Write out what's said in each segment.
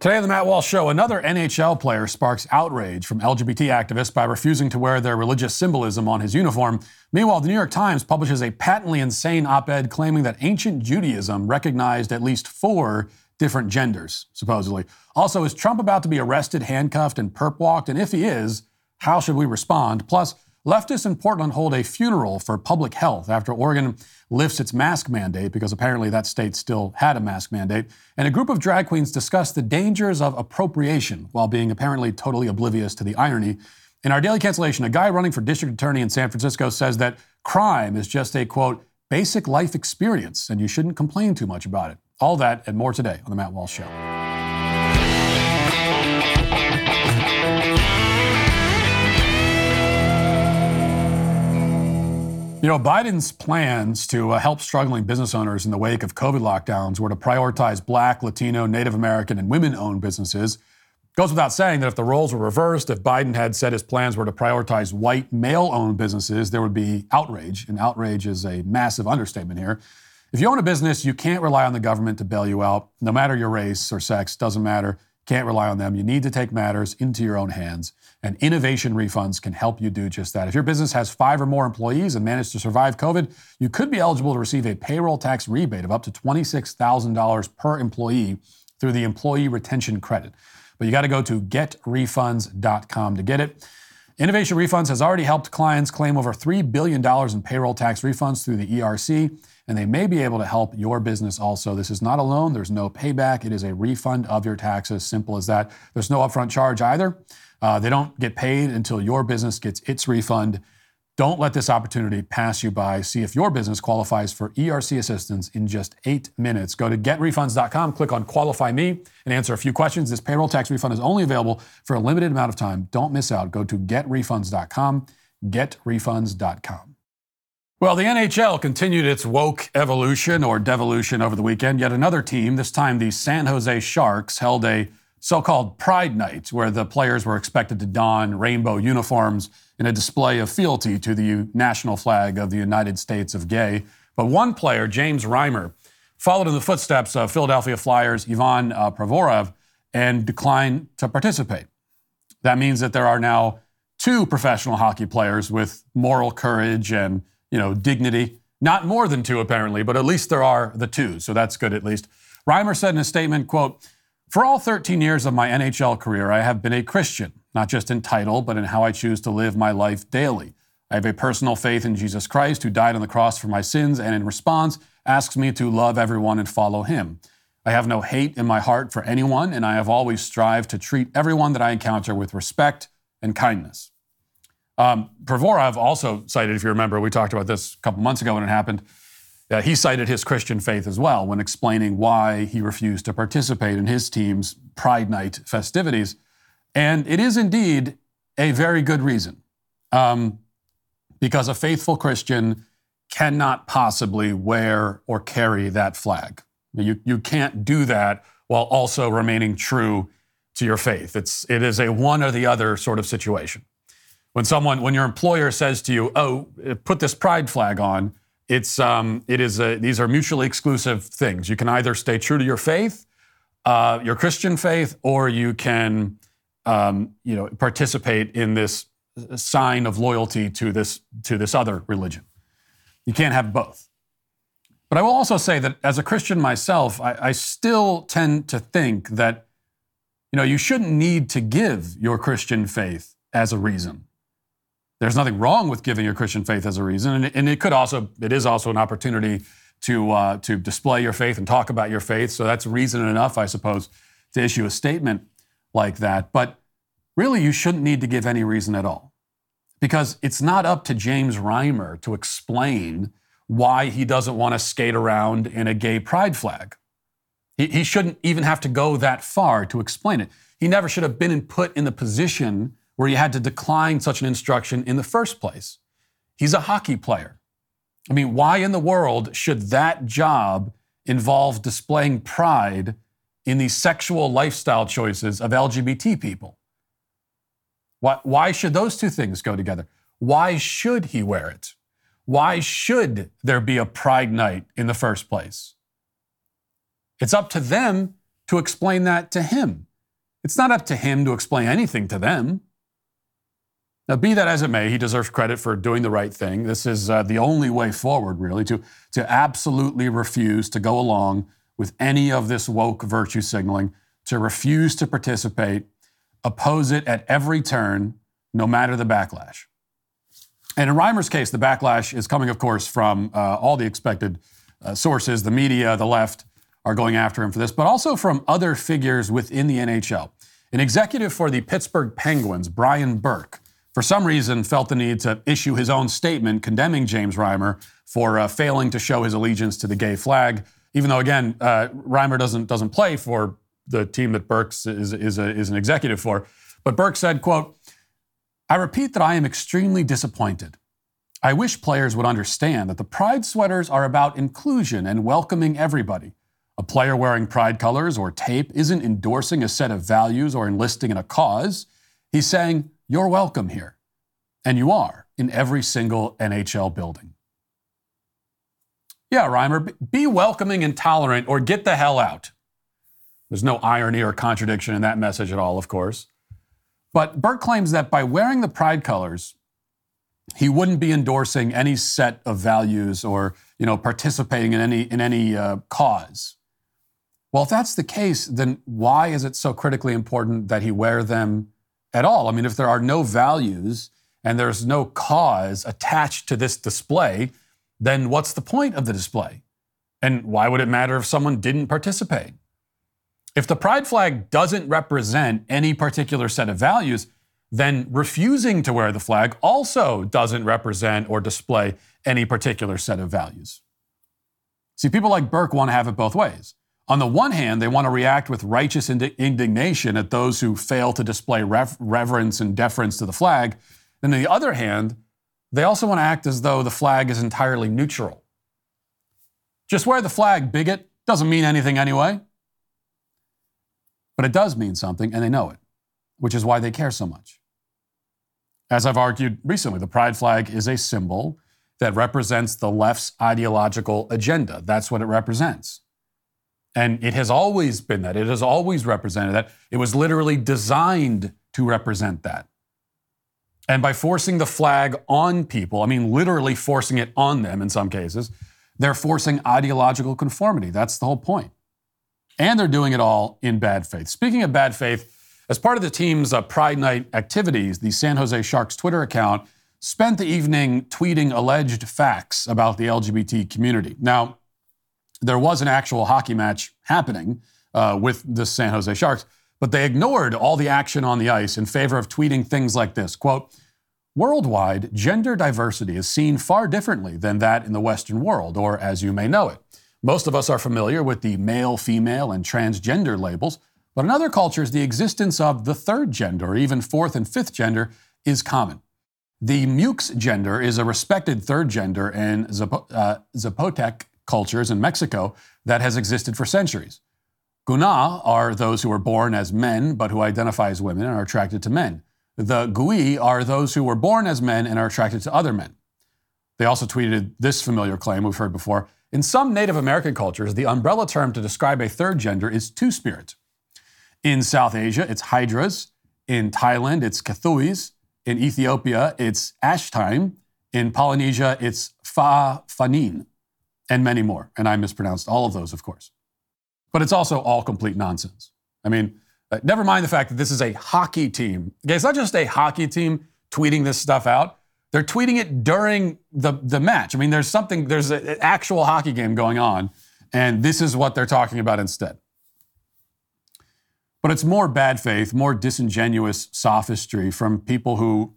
Today on the Matt Walsh Show, another NHL player sparks outrage from LGBT activists by refusing to wear their religious symbolism on his uniform. Meanwhile, the New York Times publishes a patently insane op ed claiming that ancient Judaism recognized at least four different genders, supposedly. Also, is Trump about to be arrested, handcuffed, and perp walked? And if he is, how should we respond? Plus, leftists in Portland hold a funeral for public health after Oregon lifts its mask mandate because apparently that state still had a mask mandate. And a group of drag queens discuss the dangers of appropriation while being apparently totally oblivious to the irony. In our daily cancellation, a guy running for district attorney in San Francisco says that crime is just a quote, basic life experience, and you shouldn't complain too much about it. All that and more today on The Matt Walsh Show. You know, Biden's plans to uh, help struggling business owners in the wake of COVID lockdowns were to prioritize Black, Latino, Native American, and women owned businesses. Goes without saying that if the roles were reversed, if Biden had said his plans were to prioritize white, male owned businesses, there would be outrage. And outrage is a massive understatement here. If you own a business, you can't rely on the government to bail you out, no matter your race or sex, doesn't matter. Can't rely on them. You need to take matters into your own hands. And innovation refunds can help you do just that. If your business has five or more employees and managed to survive COVID, you could be eligible to receive a payroll tax rebate of up to $26,000 per employee through the Employee Retention Credit. But you got to go to getrefunds.com to get it. Innovation Refunds has already helped clients claim over $3 billion in payroll tax refunds through the ERC and they may be able to help your business also. This is not a loan, there's no payback. It is a refund of your taxes, simple as that. There's no upfront charge either. Uh, they don't get paid until your business gets its refund. Don't let this opportunity pass you by. See if your business qualifies for ERC assistance in just eight minutes. Go to getrefunds.com, click on Qualify Me, and answer a few questions. This payroll tax refund is only available for a limited amount of time. Don't miss out. Go to getrefunds.com, getrefunds.com. Well, the NHL continued its woke evolution or devolution over the weekend. Yet another team, this time the San Jose Sharks, held a so called Pride Night where the players were expected to don rainbow uniforms in a display of fealty to the national flag of the United States of Gay. But one player, James Reimer, followed in the footsteps of Philadelphia Flyers Ivan uh, Provorov and declined to participate. That means that there are now two professional hockey players with moral courage and you know, dignity. Not more than two, apparently, but at least there are the two, so that's good at least. Reimer said in a statement, quote, For all 13 years of my NHL career, I have been a Christian, not just in title, but in how I choose to live my life daily. I have a personal faith in Jesus Christ, who died on the cross for my sins, and in response, asks me to love everyone and follow him. I have no hate in my heart for anyone, and I have always strived to treat everyone that I encounter with respect and kindness. Um, Provorov also cited, if you remember, we talked about this a couple months ago when it happened. Uh, he cited his Christian faith as well when explaining why he refused to participate in his team's Pride Night festivities. And it is indeed a very good reason. Um, because a faithful Christian cannot possibly wear or carry that flag. You, you can't do that while also remaining true to your faith. It's, it is a one or the other sort of situation. When someone, when your employer says to you, "Oh, put this pride flag on," it's um, it is a, these are mutually exclusive things. You can either stay true to your faith, uh, your Christian faith, or you can, um, you know, participate in this sign of loyalty to this to this other religion. You can't have both. But I will also say that as a Christian myself, I, I still tend to think that, you know, you shouldn't need to give your Christian faith as a reason. There's nothing wrong with giving your Christian faith as a reason, and, and it could also it is also an opportunity to uh, to display your faith and talk about your faith. So that's reason enough, I suppose, to issue a statement like that. But really, you shouldn't need to give any reason at all, because it's not up to James Reimer to explain why he doesn't want to skate around in a gay pride flag. He, he shouldn't even have to go that far to explain it. He never should have been put in the position where he had to decline such an instruction in the first place. He's a hockey player. I mean, why in the world should that job involve displaying pride in the sexual lifestyle choices of LGBT people? Why, why should those two things go together? Why should he wear it? Why should there be a pride night in the first place? It's up to them to explain that to him. It's not up to him to explain anything to them. Now, be that as it may, he deserves credit for doing the right thing. This is uh, the only way forward, really, to, to absolutely refuse to go along with any of this woke virtue signaling, to refuse to participate, oppose it at every turn, no matter the backlash. And in Reimer's case, the backlash is coming, of course, from uh, all the expected uh, sources. The media, the left are going after him for this, but also from other figures within the NHL. An executive for the Pittsburgh Penguins, Brian Burke, for some reason felt the need to issue his own statement condemning James Reimer for uh, failing to show his allegiance to the gay flag. Even though, again, uh, Reimer doesn't doesn't play for the team that Burks is is, a, is an executive for, but Burke said, "quote I repeat that I am extremely disappointed. I wish players would understand that the Pride sweaters are about inclusion and welcoming everybody. A player wearing Pride colors or tape isn't endorsing a set of values or enlisting in a cause. He's saying, You're welcome here. And you are in every single NHL building. Yeah, Reimer, be welcoming and tolerant or get the hell out. There's no irony or contradiction in that message at all, of course. But Burke claims that by wearing the pride colors, he wouldn't be endorsing any set of values or you know participating in any in any uh, cause. Well, if that's the case, then why is it so critically important that he wear them at all? I mean, if there are no values and there's no cause attached to this display, then what's the point of the display? And why would it matter if someone didn't participate? If the pride flag doesn't represent any particular set of values, then refusing to wear the flag also doesn't represent or display any particular set of values. See, people like Burke want to have it both ways. On the one hand, they want to react with righteous ind- indignation at those who fail to display rev- reverence and deference to the flag. And on the other hand, they also want to act as though the flag is entirely neutral. Just wear the flag, bigot. Doesn't mean anything anyway. But it does mean something, and they know it, which is why they care so much. As I've argued recently, the pride flag is a symbol that represents the left's ideological agenda. That's what it represents. And it has always been that. It has always represented that. It was literally designed to represent that. And by forcing the flag on people, I mean literally forcing it on them in some cases, they're forcing ideological conformity. That's the whole point. and they're doing it all in bad faith. Speaking of bad faith, as part of the team's uh, Pride Night activities, the San Jose Sharks Twitter account spent the evening tweeting alleged facts about the LGBT community. Now, there was an actual hockey match happening uh, with the San Jose Sharks, but they ignored all the action on the ice in favor of tweeting things like this quote, Worldwide, gender diversity is seen far differently than that in the Western world, or as you may know it. Most of us are familiar with the male, female, and transgender labels, but in other cultures, the existence of the third gender, or even fourth and fifth gender, is common. The Mux gender is a respected third gender in uh, Zapotec cultures in Mexico that has existed for centuries. Guna are those who are born as men but who identify as women and are attracted to men. The Gui are those who were born as men and are attracted to other men. They also tweeted this familiar claim we've heard before in some Native American cultures, the umbrella term to describe a third gender is two spirit. In South Asia, it's hydras. In Thailand, it's kathuis. In Ethiopia, it's ashtime. In Polynesia, it's fa fanin, and many more. And I mispronounced all of those, of course. But it's also all complete nonsense. I mean, uh, never mind the fact that this is a hockey team. It's not just a hockey team tweeting this stuff out. They're tweeting it during the, the match. I mean, there's something, there's an actual hockey game going on, and this is what they're talking about instead. But it's more bad faith, more disingenuous sophistry from people who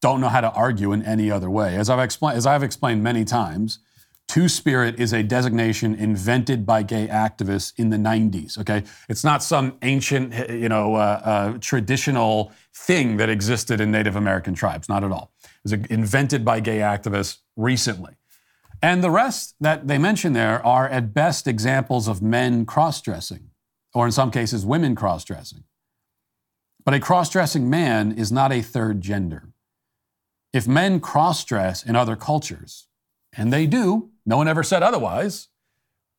don't know how to argue in any other way. As I've explained, as I've explained many times, Two Spirit is a designation invented by gay activists in the 90s. Okay, it's not some ancient, you know, uh, uh, traditional thing that existed in Native American tribes. Not at all. It was invented by gay activists recently. And the rest that they mention there are at best examples of men cross dressing, or in some cases, women cross dressing. But a cross dressing man is not a third gender. If men cross dress in other cultures, and they do, no one ever said otherwise.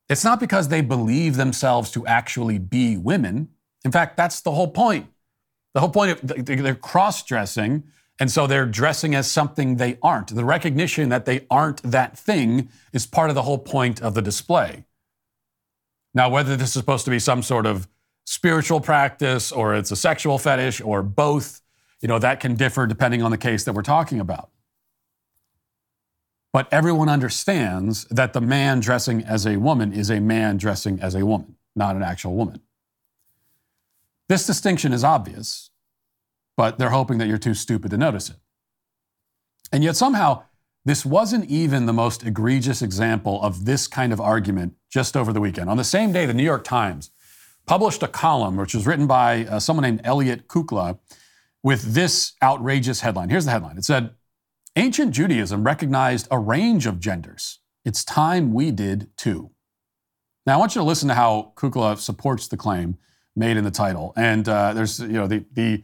It's not because they believe themselves to actually be women. In fact, that's the whole point. The whole point of they're cross dressing, and so they're dressing as something they aren't. The recognition that they aren't that thing is part of the whole point of the display. Now, whether this is supposed to be some sort of spiritual practice or it's a sexual fetish or both, you know, that can differ depending on the case that we're talking about. But everyone understands that the man dressing as a woman is a man dressing as a woman, not an actual woman. This distinction is obvious, but they're hoping that you're too stupid to notice it. And yet, somehow, this wasn't even the most egregious example of this kind of argument just over the weekend. On the same day, the New York Times published a column which was written by uh, someone named Elliot Kukla with this outrageous headline. Here's the headline it said, Ancient Judaism recognized a range of genders. It's time we did too. Now, I want you to listen to how Kukla supports the claim made in the title. And uh, there's, you know, the, the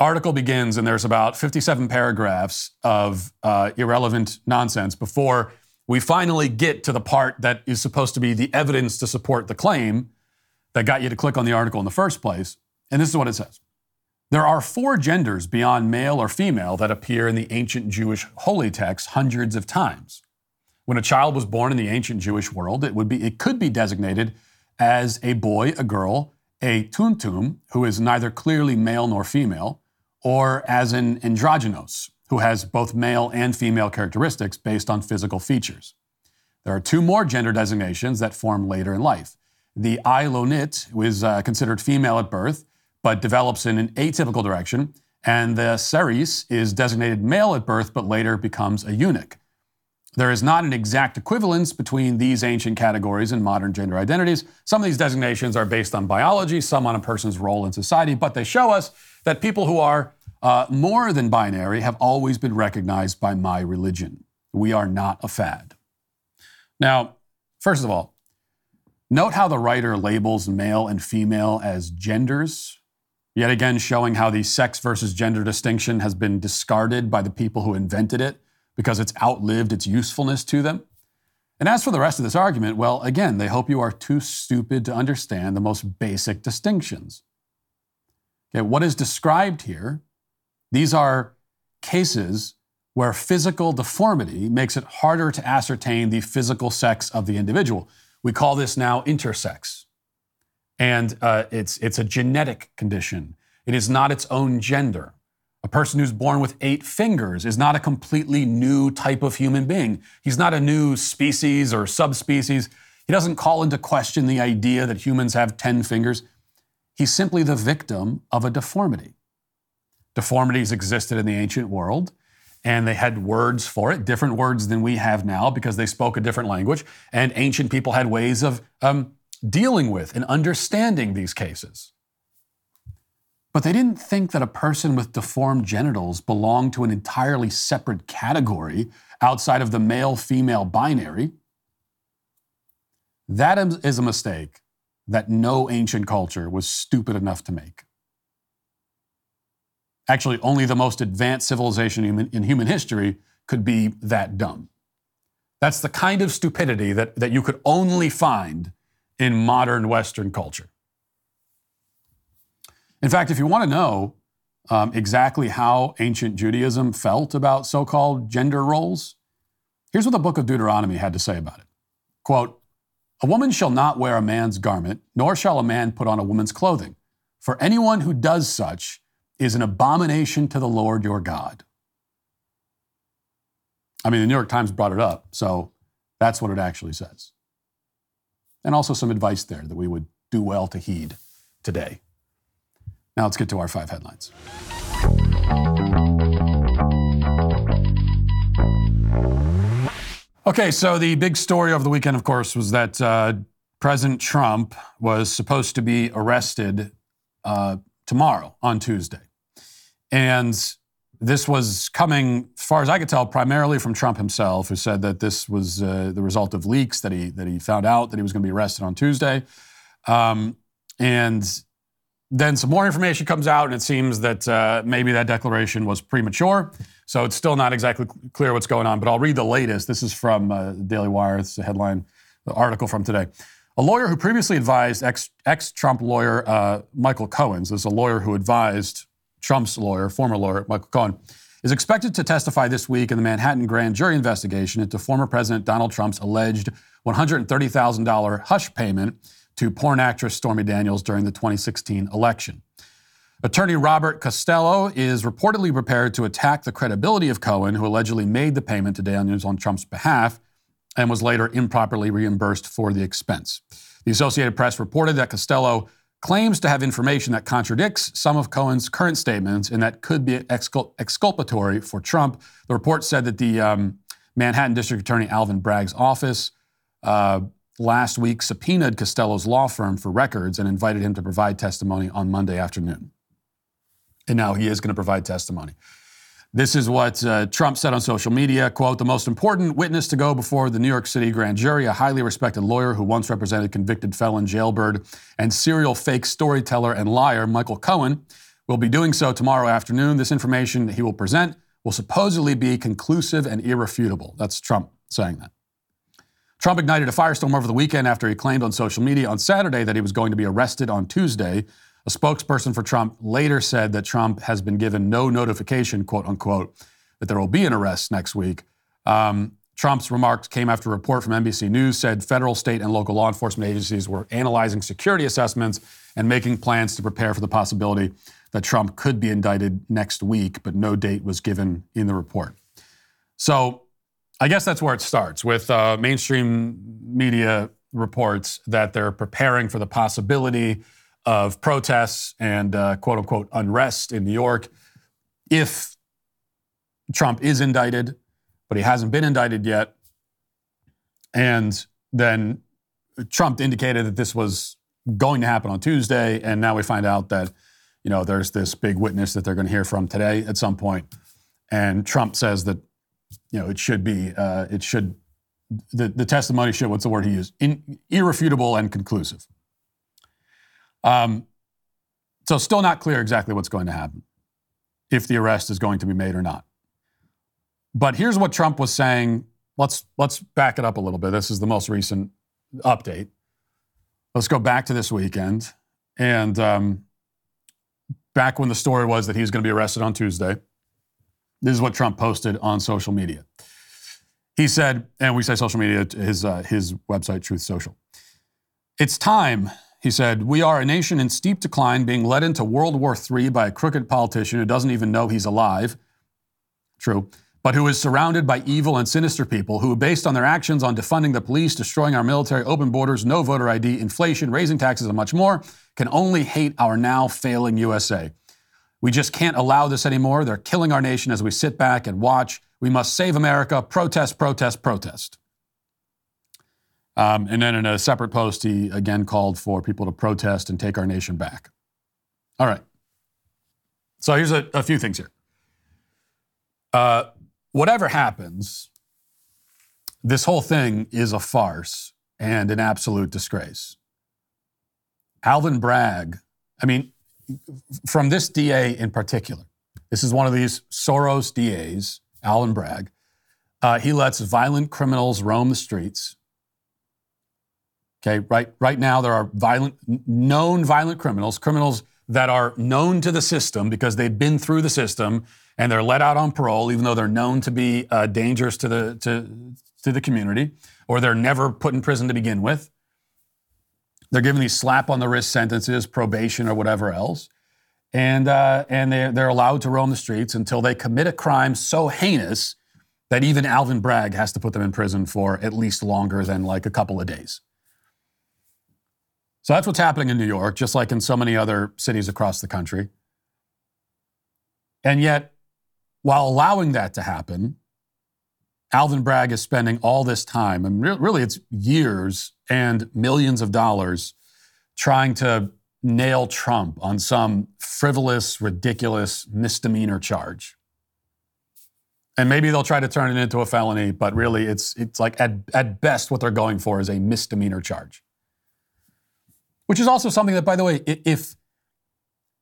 article begins and there's about 57 paragraphs of uh, irrelevant nonsense before we finally get to the part that is supposed to be the evidence to support the claim that got you to click on the article in the first place. And this is what it says. There are four genders beyond male or female that appear in the ancient Jewish holy texts hundreds of times. When a child was born in the ancient Jewish world, it would be it could be designated as a boy, a girl, a tumtum, who is neither clearly male nor female, or as an androgynos, who has both male and female characteristics based on physical features. There are two more gender designations that form later in life. The aylonit, is uh, considered female at birth, but develops in an atypical direction, and the saris is designated male at birth, but later becomes a eunuch. There is not an exact equivalence between these ancient categories and modern gender identities. Some of these designations are based on biology, some on a person's role in society, but they show us that people who are uh, more than binary have always been recognized by my religion. We are not a fad. Now, first of all, note how the writer labels male and female as genders, yet again showing how the sex versus gender distinction has been discarded by the people who invented it because it's outlived its usefulness to them. And as for the rest of this argument, well, again, they hope you are too stupid to understand the most basic distinctions. Okay, what is described here, these are cases where physical deformity makes it harder to ascertain the physical sex of the individual. We call this now intersex. And uh, it's, it's a genetic condition. It is not its own gender. A person who's born with eight fingers is not a completely new type of human being. He's not a new species or subspecies. He doesn't call into question the idea that humans have 10 fingers. He's simply the victim of a deformity. Deformities existed in the ancient world, and they had words for it, different words than we have now because they spoke a different language. And ancient people had ways of um, dealing with and understanding these cases. But they didn't think that a person with deformed genitals belonged to an entirely separate category outside of the male female binary. That is a mistake that no ancient culture was stupid enough to make. Actually, only the most advanced civilization in human history could be that dumb. That's the kind of stupidity that, that you could only find in modern Western culture. In fact, if you want to know um, exactly how ancient Judaism felt about so called gender roles, here's what the book of Deuteronomy had to say about it. Quote, a woman shall not wear a man's garment, nor shall a man put on a woman's clothing. For anyone who does such is an abomination to the Lord your God. I mean, the New York Times brought it up, so that's what it actually says. And also some advice there that we would do well to heed today. Now let's get to our five headlines. Okay, so the big story of the weekend, of course, was that uh, President Trump was supposed to be arrested uh, tomorrow on Tuesday. And this was coming, as far as I could tell, primarily from Trump himself, who said that this was uh, the result of leaks that he that he found out that he was going to be arrested on Tuesday. Um, and then some more information comes out, and it seems that uh, maybe that declaration was premature. So it's still not exactly clear what's going on. But I'll read the latest. This is from uh, Daily Wire. It's a headline, the article from today. A lawyer who previously advised ex Trump lawyer uh, Michael Cohen, is a lawyer who advised Trump's lawyer, former lawyer Michael Cohen, is expected to testify this week in the Manhattan grand jury investigation into former President Donald Trump's alleged $130,000 hush payment to porn actress Stormy Daniels during the 2016 election. Attorney Robert Costello is reportedly prepared to attack the credibility of Cohen, who allegedly made the payment to Daniels on Trump's behalf and was later improperly reimbursed for the expense. The Associated Press reported that Costello claims to have information that contradicts some of Cohen's current statements and that could be excul- exculpatory for Trump. The report said that the um, Manhattan District Attorney Alvin Bragg's office uh, last week subpoenaed Costello's law firm for records and invited him to provide testimony on Monday afternoon. And now he is going to provide testimony. This is what uh, Trump said on social media, quote, the most important witness to go before the New York City grand jury, a highly respected lawyer who once represented convicted felon, jailbird, and serial fake storyteller and liar Michael Cohen, will be doing so tomorrow afternoon. This information he will present will supposedly be conclusive and irrefutable. That's Trump saying that. Trump ignited a firestorm over the weekend after he claimed on social media on Saturday that he was going to be arrested on Tuesday a spokesperson for Trump later said that Trump has been given no notification, quote unquote, that there will be an arrest next week. Um, Trump's remarks came after a report from NBC News said federal, state, and local law enforcement agencies were analyzing security assessments and making plans to prepare for the possibility that Trump could be indicted next week, but no date was given in the report. So I guess that's where it starts with uh, mainstream media reports that they're preparing for the possibility of protests and uh, quote unquote unrest in New York if Trump is indicted, but he hasn't been indicted yet. And then Trump indicated that this was going to happen on Tuesday, and now we find out that you know there's this big witness that they're going to hear from today at some point, and Trump says that you know it should be uh, it should the the testimony should what's the word he used In, irrefutable and conclusive. Um, so, still not clear exactly what's going to happen, if the arrest is going to be made or not. But here's what Trump was saying. Let's let's back it up a little bit. This is the most recent update. Let's go back to this weekend, and um, back when the story was that he was going to be arrested on Tuesday. This is what Trump posted on social media. He said, and we say social media, his uh, his website, Truth Social. It's time he said, We are a nation in steep decline, being led into World War III by a crooked politician who doesn't even know he's alive. True. But who is surrounded by evil and sinister people who, based on their actions on defunding the police, destroying our military, open borders, no voter ID, inflation, raising taxes, and much more, can only hate our now failing USA. We just can't allow this anymore. They're killing our nation as we sit back and watch. We must save America. Protest, protest, protest. Um, and then in a separate post, he again called for people to protest and take our nation back. All right. So here's a, a few things here. Uh, whatever happens, this whole thing is a farce and an absolute disgrace. Alvin Bragg, I mean, from this DA in particular, this is one of these Soros DAs, Alvin Bragg. Uh, he lets violent criminals roam the streets. Okay, right, right now there are violent, known violent criminals, criminals that are known to the system because they've been through the system and they're let out on parole, even though they're known to be uh, dangerous to the to, to the community, or they're never put in prison to begin with. They're given these slap on the wrist sentences, probation, or whatever else, and uh, and they they're allowed to roam the streets until they commit a crime so heinous that even Alvin Bragg has to put them in prison for at least longer than like a couple of days. So that's what's happening in New York, just like in so many other cities across the country. And yet, while allowing that to happen, Alvin Bragg is spending all this time, and really it's years and millions of dollars trying to nail Trump on some frivolous, ridiculous misdemeanor charge. And maybe they'll try to turn it into a felony, but really it's, it's like at, at best what they're going for is a misdemeanor charge. Which is also something that, by the way, if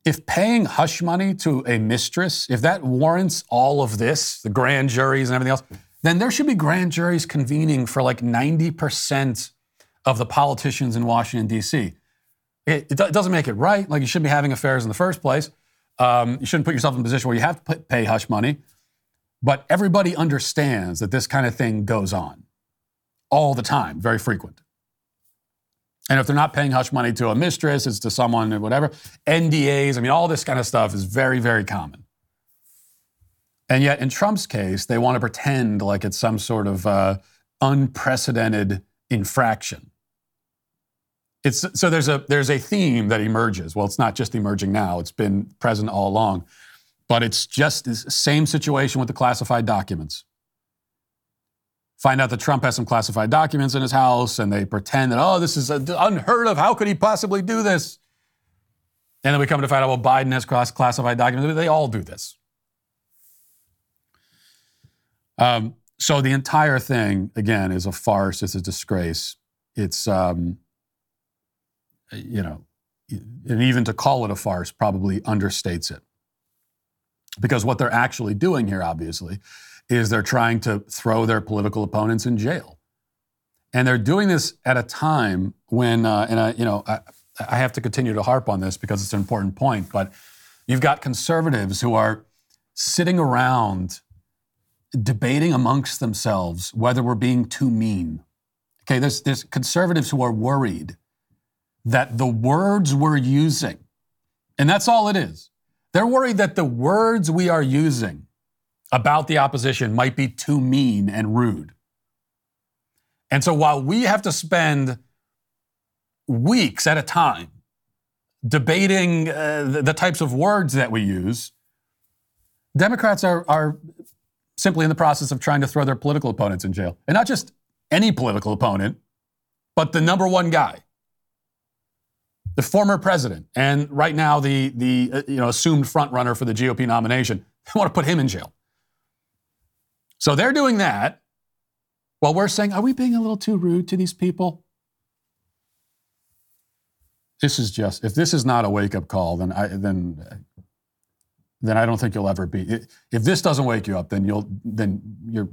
if paying hush money to a mistress, if that warrants all of this, the grand juries and everything else, then there should be grand juries convening for like 90% of the politicians in Washington, D.C. It, it, doesn't make it right. Like you shouldn't be having affairs in the first place. Um, you shouldn't put yourself in a position where you have to pay hush money. But everybody understands that this kind of thing goes on all the time, very frequent. And if they're not paying hush money to a mistress, it's to someone or whatever. NDAs, I mean, all this kind of stuff is very, very common. And yet, in Trump's case, they want to pretend like it's some sort of uh, unprecedented infraction. It's, so there's a there's a theme that emerges. Well, it's not just emerging now; it's been present all along. But it's just the same situation with the classified documents. Find out that Trump has some classified documents in his house, and they pretend that oh, this is unheard of. How could he possibly do this? And then we come to find out well, Biden has classified documents. They all do this. Um, so the entire thing, again, is a farce. It's a disgrace. It's, um, you know, and even to call it a farce probably understates it. Because what they're actually doing here, obviously, is they're trying to throw their political opponents in jail. And they're doing this at a time when, uh, and I, you know, I, I have to continue to harp on this because it's an important point, but you've got conservatives who are sitting around debating amongst themselves whether we're being too mean. Okay, there's, there's conservatives who are worried that the words we're using, and that's all it is, they're worried that the words we are using about the opposition might be too mean and rude. And so while we have to spend weeks at a time debating uh, the, the, types of words that we use, Democrats are, are simply in the process of trying to throw their political opponents in jail. And not just any political opponent, but the number one guy, the former president, and right now the, the uh, you know, assumed frontrunner for the GOP nomination. They want to put him in jail. So they're doing that while we're saying, are we being a little too rude to these people? This is just, if this is not a wake up call, then I, then then I don't think you'll ever be. If this doesn't wake you up, then you'll then you're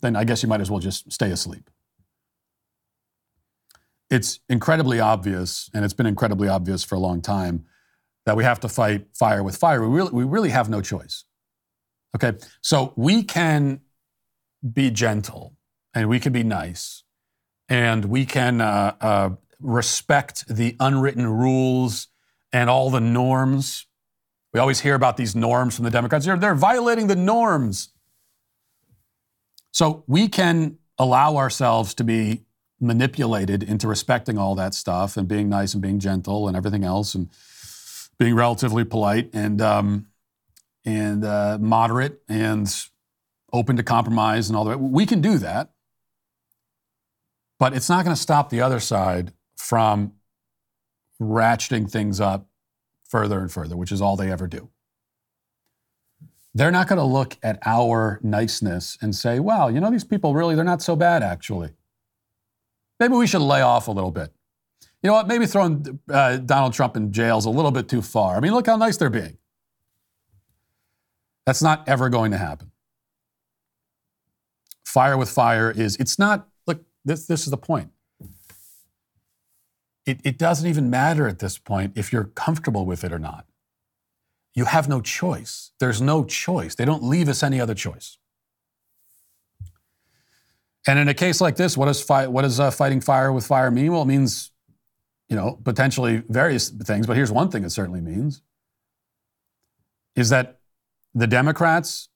then I guess you might as well just stay asleep. It's incredibly obvious, and it's been incredibly obvious for a long time, that we have to fight fire with fire. We really, we really have no choice. Okay, so we can be gentle and we can be nice and we can uh, uh, respect the unwritten rules and all the norms we always hear about these norms from the Democrats. They're, they're violating the norms. So we can allow ourselves to be manipulated into respecting all that stuff and being nice and being gentle and everything else and being relatively polite and um, and uh, moderate and open to compromise and all that. We can do that, but it's not going to stop the other side from ratcheting things up further and further, which is all they ever do. They're not going to look at our niceness and say, wow, you know, these people really, they're not so bad, actually. Maybe we should lay off a little bit. You know what? Maybe throwing uh, Donald Trump in jail is a little bit too far. I mean, look how nice they're being. That's not ever going to happen. Fire with fire is, it's not, look, this, this is the point it, it doesn't even matter at this point if you're comfortable with it or not. You have no choice. There's no choice. They don't leave us any other choice. And in a case like this, what does, what does uh, fighting fire with fire mean? Well, it means, you know, potentially various things, but here's one thing it certainly means is that the Democrats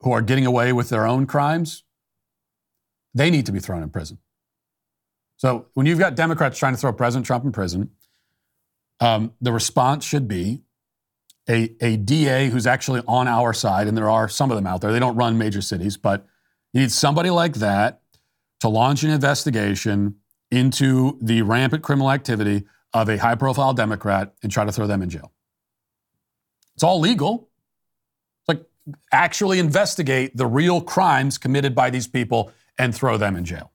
who are getting away with their own crimes, they need to be thrown in prison. So when you've got Democrats trying to throw President Trump in prison, um, the response should be a, a DA who's actually on our side, and there are some of them out there. They don't run major cities, but you need somebody like that to launch an investigation into the rampant criminal activity of a high profile Democrat and try to throw them in jail. It's all legal. Actually investigate the real crimes committed by these people and throw them in jail.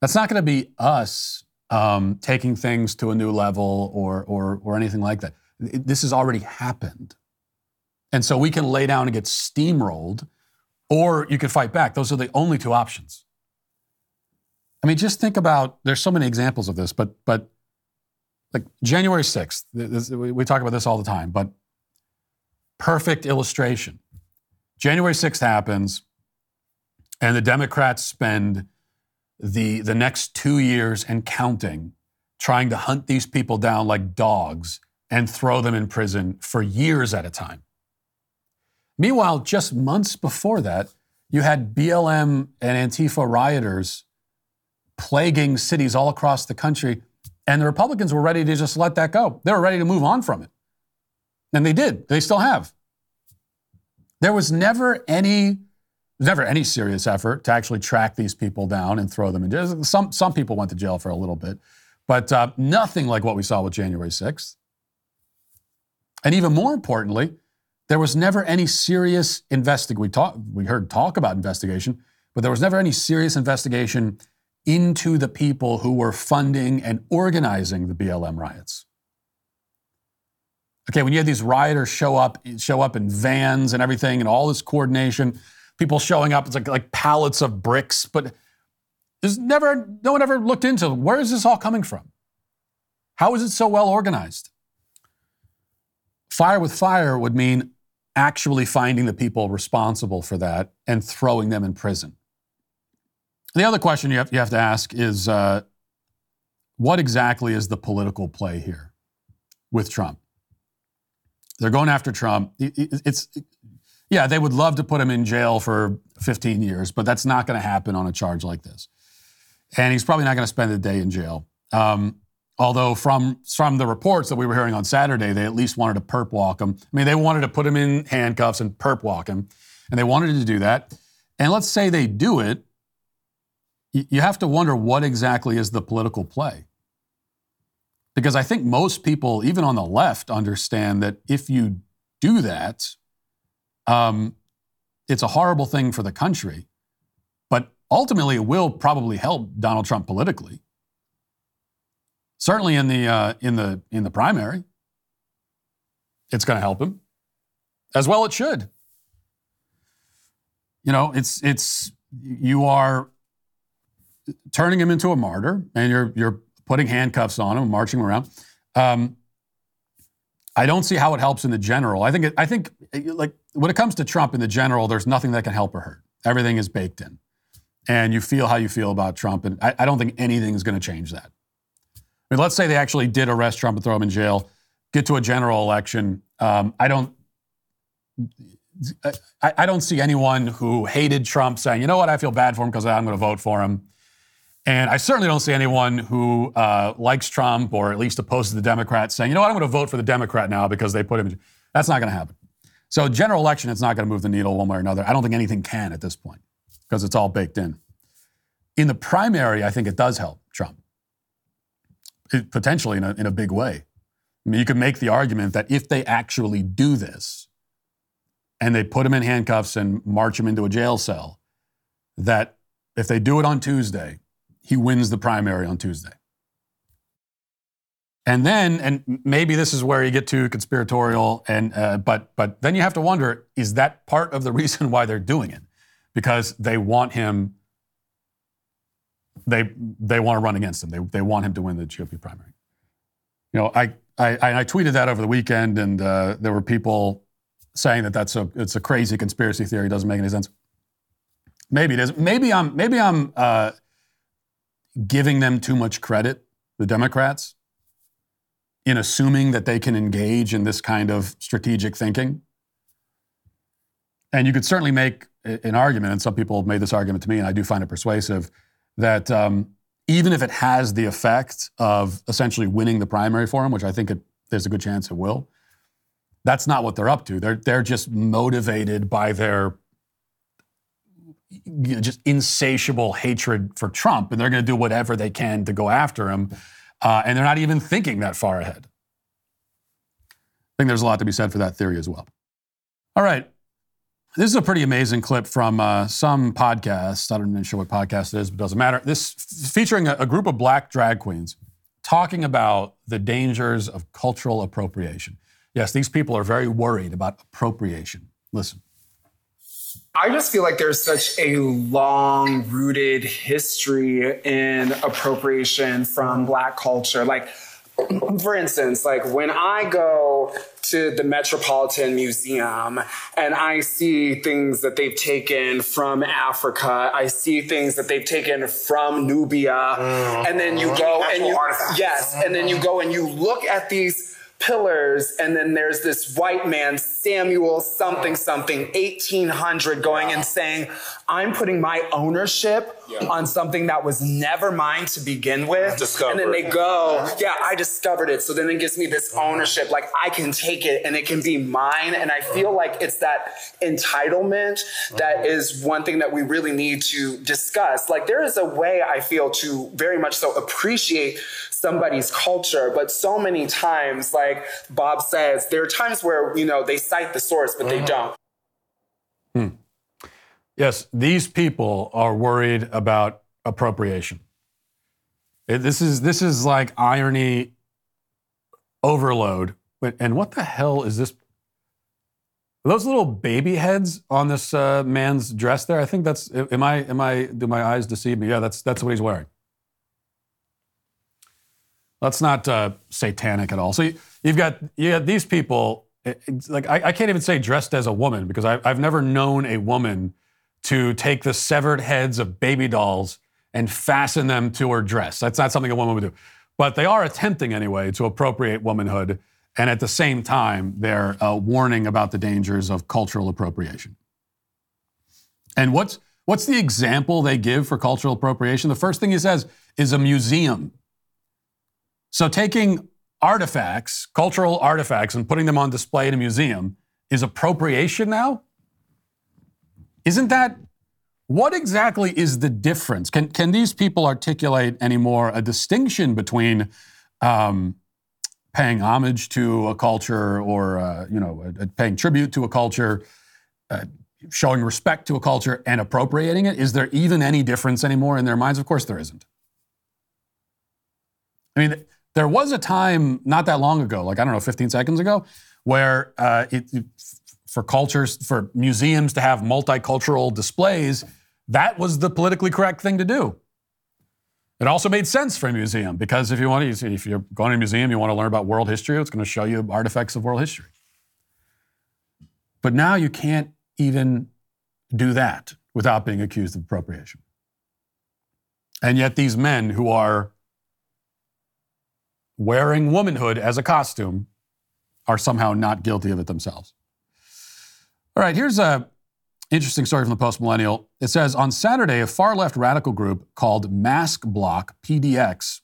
That's not going to be us um, taking things to a new level or, or, or anything like that. This has already happened. And so we can lay down and get steamrolled, or you can fight back. Those are the only two options. I mean, just think about. There's so many examples of this, but but like January 6th, this, we talk about this all the time, but perfect illustration. January 6th happens, and the Democrats spend the, the next two years and counting trying to hunt these people down like dogs and throw them in prison for years at a time. Meanwhile, just months before that, you had BLM and Antifa rioters plaguing cities all across the country, and the Republicans were ready to just let that go. They were ready to move on from it. And they did. They still have. There was never any never any serious effort to actually track these people down and throw them in jail. Some some people went to jail for a little bit, but uh, nothing like what we saw with January 6th. And even more importantly, there was never any serious investigation. We talk, we heard talk about investigation, but there was never any serious investigation into the people who were funding and organizing the BLM riots. Okay, when you had these rioters show up, show up in vans and everything, and all this coordination, people showing up, it's like like pallets of bricks, but there's never no one ever looked into where is this all coming from? How is it so well organized? Fire with fire would mean actually finding the people responsible for that and throwing them in prison. The other question you have, you have to ask is uh, what exactly is the political play here with Trump? They're going after Trump. It's yeah, they would love to put him in jail for 15 years, but that's not going to happen on a charge like this. And he's probably not going to spend a day in jail. Um, although from from the reports that we were hearing on Saturday, they at least wanted to perp walk him. I mean, they wanted to put him in handcuffs and perp walk him, and they wanted to do that. And let's say they do it, you have to wonder what exactly is the political play. Because I think most people, even on the left, understand that if you do that, um, it's a horrible thing for the country. But ultimately, it will probably help Donald Trump politically. Certainly in the uh, in the in the primary, it's going to help him, as well. It should. You know, it's it's you are turning him into a martyr, and you're you're putting handcuffs on him, marching him around. Um, I don't see how it helps in the general. I think it, I think like when it comes to Trump in the general, there's nothing that can help or hurt. Everything is baked in, and you feel how you feel about Trump, and I, I don't think anything is going to change that. I mean, let's say they actually did arrest Trump and throw him in jail, get to a general election. Um, I don't. I, I don't see anyone who hated Trump saying, you know what, I feel bad for him because I'm going to vote for him. And I certainly don't see anyone who uh, likes Trump or at least opposes the Democrats saying, you know what, I'm going to vote for the Democrat now because they put him. That's not going to happen. So, general election, it's not going to move the needle one way or another. I don't think anything can at this point because it's all baked in. In the primary, I think it does help Trump, it, potentially in a, in a big way. I mean, you could make the argument that if they actually do this and they put him in handcuffs and march him into a jail cell, that if they do it on Tuesday, he wins the primary on Tuesday. And then, and maybe this is where you get to conspiratorial, and uh, but but then you have to wonder: is that part of the reason why they're doing it? Because they want him. They they want to run against him. They they want him to win the GOP primary. You know, I I, I tweeted that over the weekend, and uh, there were people saying that that's a it's a crazy conspiracy theory. Doesn't make any sense. Maybe it is. Maybe I'm maybe I'm. Uh, giving them too much credit, the Democrats, in assuming that they can engage in this kind of strategic thinking. And you could certainly make an argument, and some people have made this argument to me, and I do find it persuasive, that um, even if it has the effect of essentially winning the primary for them, which I think it, there's a good chance it will, that's not what they're up to. They're, they're just motivated by their you know, just insatiable hatred for Trump, and they're going to do whatever they can to go after him. Uh, and they're not even thinking that far ahead. I think there's a lot to be said for that theory as well. All right. This is a pretty amazing clip from uh, some podcast. I don't even sure what podcast it is, but it doesn't matter. This featuring a, a group of black drag queens talking about the dangers of cultural appropriation. Yes, these people are very worried about appropriation. Listen. I just feel like there's such a long rooted history in appropriation from Black culture. Like, for instance, like when I go to the Metropolitan Museum and I see things that they've taken from Africa, I see things that they've taken from Nubia, mm-hmm. and then you go and you yes, and then you go and you look at these pillars and then there's this white man samuel something something 1800 going wow. and saying i'm putting my ownership yeah. on something that was never mine to begin with discovered. and then they go yeah i discovered it so then it gives me this ownership like i can take it and it can be mine and i feel like it's that entitlement that uh-huh. is one thing that we really need to discuss like there is a way i feel to very much so appreciate somebody's culture. But so many times, like Bob says, there are times where, you know, they cite the source, but mm-hmm. they don't. Hmm. Yes, these people are worried about appropriation. It, this is this is like irony overload. And what the hell is this? those little baby heads on this uh, man's dress there? I think that's. Am I? Am I? Do my eyes deceive me? Yeah, that's that's what he's wearing. That's not uh, satanic at all. So you, have got you got these people. like I, I, can't even say dressed as a woman because I, I've never known a woman to take the severed heads of baby dolls and fasten them to her dress. That's not something a woman would do. But they are attempting anyway to appropriate womanhood, and at the same time, they're uh, warning about the dangers of cultural appropriation. And what's what's the example they give for cultural appropriation? The first thing he says is a museum. So taking artifacts, cultural artifacts, and putting them on display in a museum is appropriation now? Isn't that what exactly is the difference? Can, can these people articulate anymore a distinction between um, paying homage to a culture or, uh, you know, paying tribute to a culture, uh, showing respect to a culture, and appropriating it? Is there even any difference anymore in their minds? Of course there isn't. I mean, there was a time not that long ago, like I don't know, 15 seconds ago, where uh, it, for cultures, for museums to have multicultural displays, that was the politically correct thing to do. It also made sense for a museum because if you want to, if you're going to a museum, you want to learn about world history, it's going to show you artifacts of world history. But now you can't even do that without being accused of appropriation. And yet, these men who are wearing womanhood as a costume are somehow not guilty of it themselves. All right, here's a interesting story from the Post Millennial. It says on Saturday, a far left radical group called Mask Bloc PDX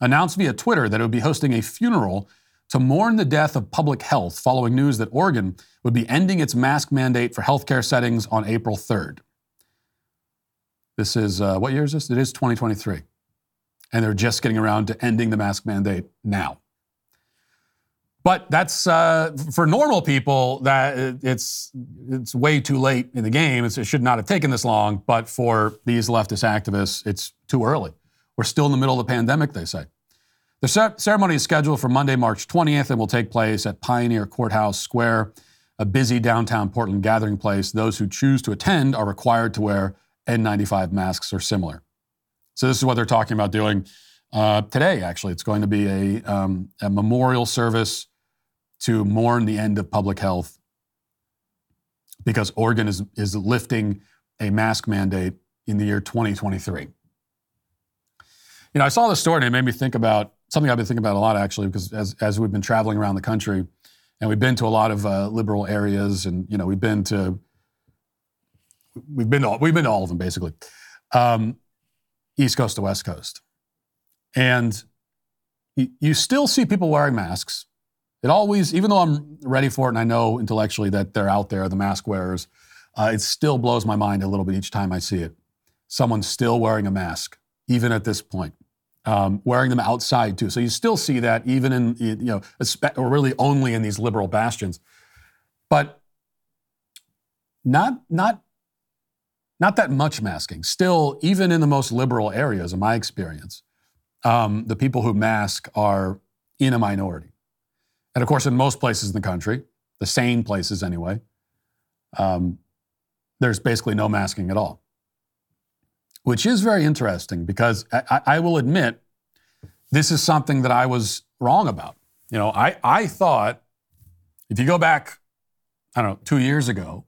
announced via Twitter that it would be hosting a funeral to mourn the death of public health following news that Oregon would be ending its mask mandate for healthcare settings on April 3rd. This is, uh, what year is this? It is 2023 and they're just getting around to ending the mask mandate now. But that's uh, for normal people. That it's it's way too late in the game. It should not have taken this long. But for these leftist activists, it's too early. We're still in the middle of the pandemic. They say. The ceremony is scheduled for Monday, March 20th, and will take place at Pioneer Courthouse Square, a busy downtown Portland gathering place. Those who choose to attend are required to wear N95 masks or similar. So this is what they're talking about doing uh, today. Actually, it's going to be a, um, a memorial service to mourn the end of public health because Oregon is is lifting a mask mandate in the year 2023. You know, I saw this story and it made me think about something I've been thinking about a lot actually, because as as we've been traveling around the country, and we've been to a lot of uh, liberal areas, and you know, we've been to we've been to, we've been to all of them basically. Um, East Coast to West Coast. And you still see people wearing masks. It always, even though I'm ready for it and I know intellectually that they're out there, the mask wearers, uh, it still blows my mind a little bit each time I see it. Someone's still wearing a mask, even at this point, um, wearing them outside too. So you still see that even in, you know, or really only in these liberal bastions. But not, not not that much masking. Still, even in the most liberal areas, in my experience, um, the people who mask are in a minority. And of course, in most places in the country, the sane places anyway, um, there's basically no masking at all, which is very interesting because I, I will admit this is something that I was wrong about. You know, I, I thought if you go back, I don't know, two years ago,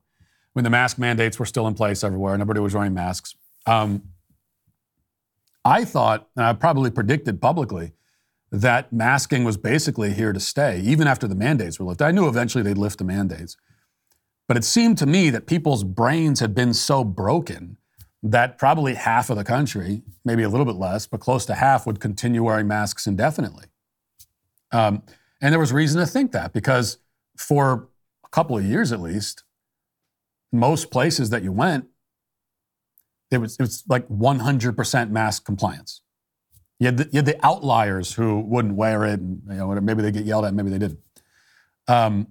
when the mask mandates were still in place everywhere and everybody was wearing masks, um, I thought, and I probably predicted publicly, that masking was basically here to stay, even after the mandates were lifted. I knew eventually they'd lift the mandates. But it seemed to me that people's brains had been so broken that probably half of the country, maybe a little bit less, but close to half would continue wearing masks indefinitely. Um, and there was reason to think that because for a couple of years at least, most places that you went, it was, it was like 100% mask compliance. You had, the, you had the outliers who wouldn't wear it, and you know, maybe they get yelled at, maybe they didn't. Um,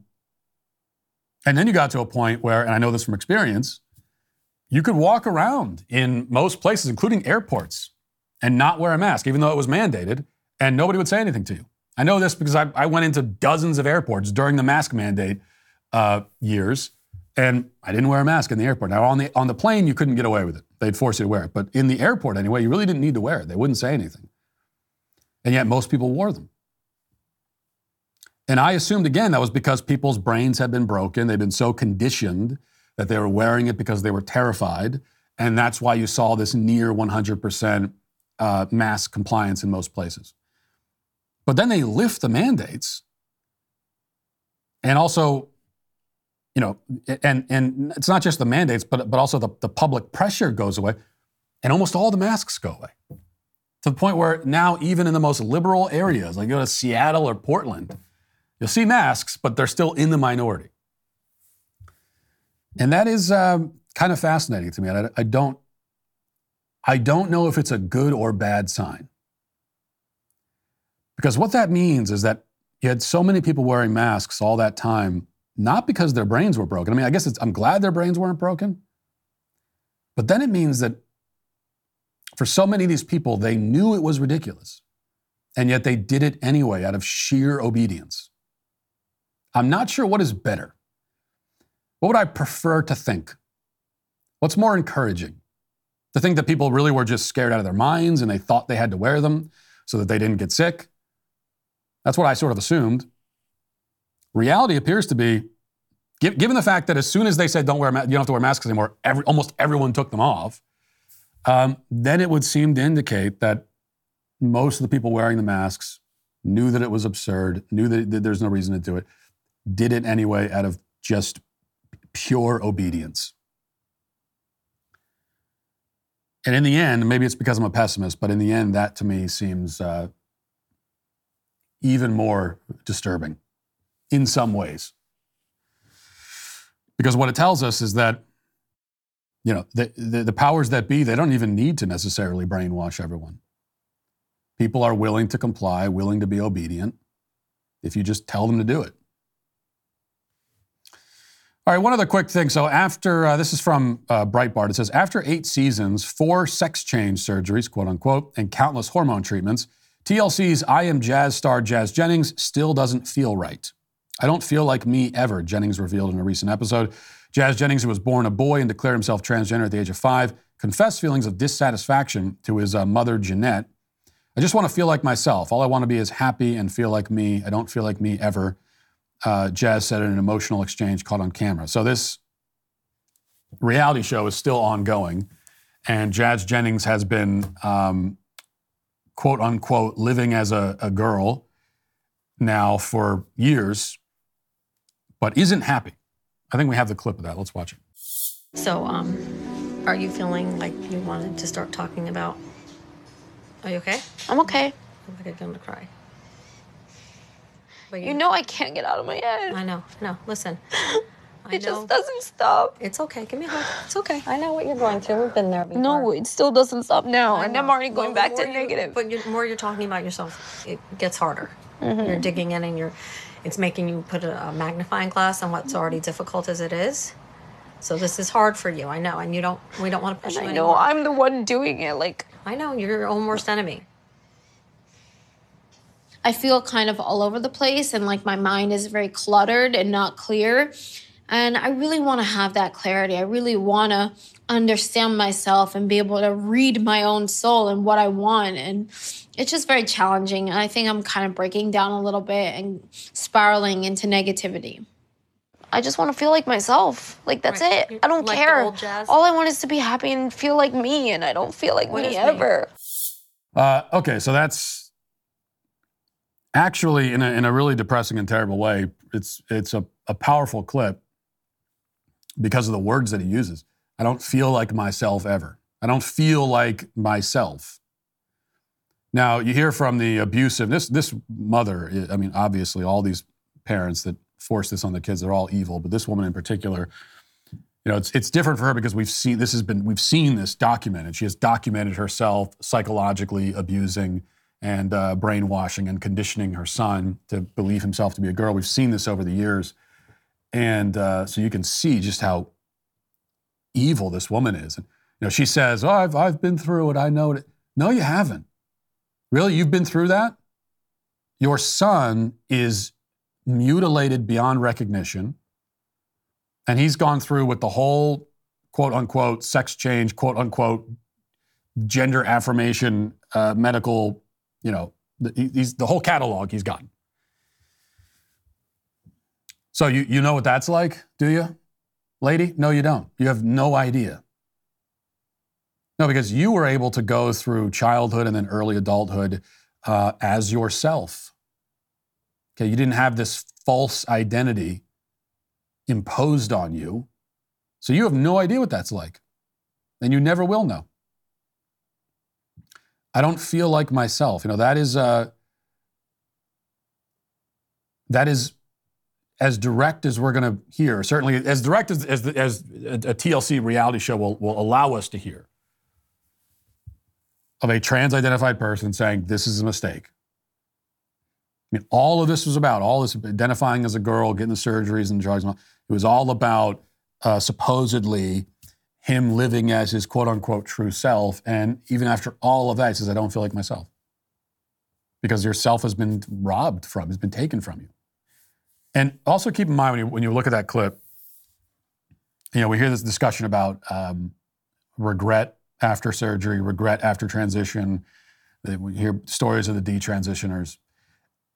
and then you got to a point where, and I know this from experience, you could walk around in most places, including airports, and not wear a mask, even though it was mandated, and nobody would say anything to you. I know this because I, I went into dozens of airports during the mask mandate uh, years, and I didn't wear a mask in the airport. Now, on the, on the plane, you couldn't get away with it. They'd force you to wear it. But in the airport, anyway, you really didn't need to wear it. They wouldn't say anything. And yet most people wore them. And I assumed again that was because people's brains had been broken. They'd been so conditioned that they were wearing it because they were terrified. And that's why you saw this near 100% uh, mask compliance in most places. But then they lift the mandates. And also, you know, and, and it's not just the mandates, but, but also the, the public pressure goes away. And almost all the masks go away to the point where now, even in the most liberal areas, like you go to Seattle or Portland, you'll see masks, but they're still in the minority. And that is um, kind of fascinating to me. And I, I don't, I don't know if it's a good or bad sign. Because what that means is that you had so many people wearing masks all that time, not because their brains were broken. I mean, I guess I'm glad their brains weren't broken. But then it means that for so many of these people, they knew it was ridiculous, and yet they did it anyway out of sheer obedience. I'm not sure what is better. What would I prefer to think? What's more encouraging? To think that people really were just scared out of their minds and they thought they had to wear them so that they didn't get sick? That's what I sort of assumed. Reality appears to be, given the fact that as soon as they said don't wear, you don't have to wear masks anymore, every, almost everyone took them off um, then it would seem to indicate that most of the people wearing the masks knew that it was absurd, knew that, that there's no reason to do it, did it anyway out of just pure obedience. And in the end, maybe it's because I'm a pessimist, but in the end, that to me seems uh, even more disturbing in some ways. Because what it tells us is that you know, the, the, the powers that be, they don't even need to necessarily brainwash everyone. People are willing to comply, willing to be obedient if you just tell them to do it. All right, one other quick thing. So, after uh, this is from uh, Breitbart, it says after eight seasons, four sex change surgeries, quote unquote, and countless hormone treatments, TLC's I Am Jazz star Jazz Jennings still doesn't feel right. I don't feel like me ever, Jennings revealed in a recent episode. Jazz Jennings, who was born a boy and declared himself transgender at the age of five, confessed feelings of dissatisfaction to his uh, mother, Jeanette. I just want to feel like myself. All I want to be is happy and feel like me. I don't feel like me ever, uh, Jazz said in an emotional exchange caught on camera. So this reality show is still ongoing, and Jazz Jennings has been, um, quote unquote, living as a, a girl now for years, but isn't happy. I think we have the clip of that. Let's watch it. So, um, are you feeling like you wanted to start talking about? Are you okay? I'm okay. I'm like I'm gonna cry. But You you know I can't get out of my head. I know. No, listen. I It know. just doesn't stop. It's okay. Give me a hug. It's okay. I know what you're going through. We've been there before. No, it still doesn't stop now, and I'm already going Well, back to you- negative. But the more you're talking about yourself, it gets harder. Mm-hmm. You're digging in, and you're. It's making you put a, a magnifying glass on what's already mm-hmm. difficult as it is. So this is hard for you. I know, and you don't. We don't want to push And you I know anymore. I'm the one doing it. Like I know you're your own worst enemy. I feel kind of all over the place, and like my mind is very cluttered and not clear. And I really want to have that clarity. I really want to understand myself and be able to read my own soul and what I want. And it's just very challenging. And I think I'm kind of breaking down a little bit and spiraling into negativity. I just want to feel like myself. Like that's Right. it. I don't Like care. All I want is to be happy and feel like me, and I don't feel like What me is me? ever. Uh, okay, so that's actually in a, in a really depressing and terrible way. It's it's a, a powerful clip because of the words that he uses. I don't feel like myself ever. I don't feel like myself. Now you hear from the abusive this this mother. I mean, obviously, all these parents that force this on the kids, they're all evil. But this woman in particular, you know, it's it's different for her because we've seen this has been we've seen this documented. She has documented herself psychologically abusing and uh, brainwashing and conditioning her son to believe himself to be a girl. We've seen this over the years, and uh, so you can see just how evil this woman is. And you know, she says, "Oh, I've I've been through it. I know it." No, you haven't. Really, you've been through that. Your son is mutilated beyond recognition and he's gone through with the whole quote unquote sex change, quote unquote gender affirmation, uh, medical, you know, the, the whole catalog he's gotten. So you you know what that's like, do you, lady? No, you don't. You have no idea. No, because you were able to go through childhood and then early adulthood uh, as yourself. Okay, you didn't have this false identity imposed on you. So you have no idea what that's like. And you never will know. I don't feel like myself. You know, that is uh that is as direct as we're going to hear, certainly as direct as, as, as a, a TLC reality show will, will allow us to hear of a trans identified person saying, This is a mistake. I mean, all of this was about all this identifying as a girl, getting the surgeries and drugs. It was all about uh, supposedly him living as his quote unquote true self. And even after all of that, he says, I don't feel like myself because your self has been robbed from, has been taken from you. And also keep in mind when you, when you look at that clip, you know, we hear this discussion about um, regret after surgery, regret after transition. We hear stories of the detransitioners.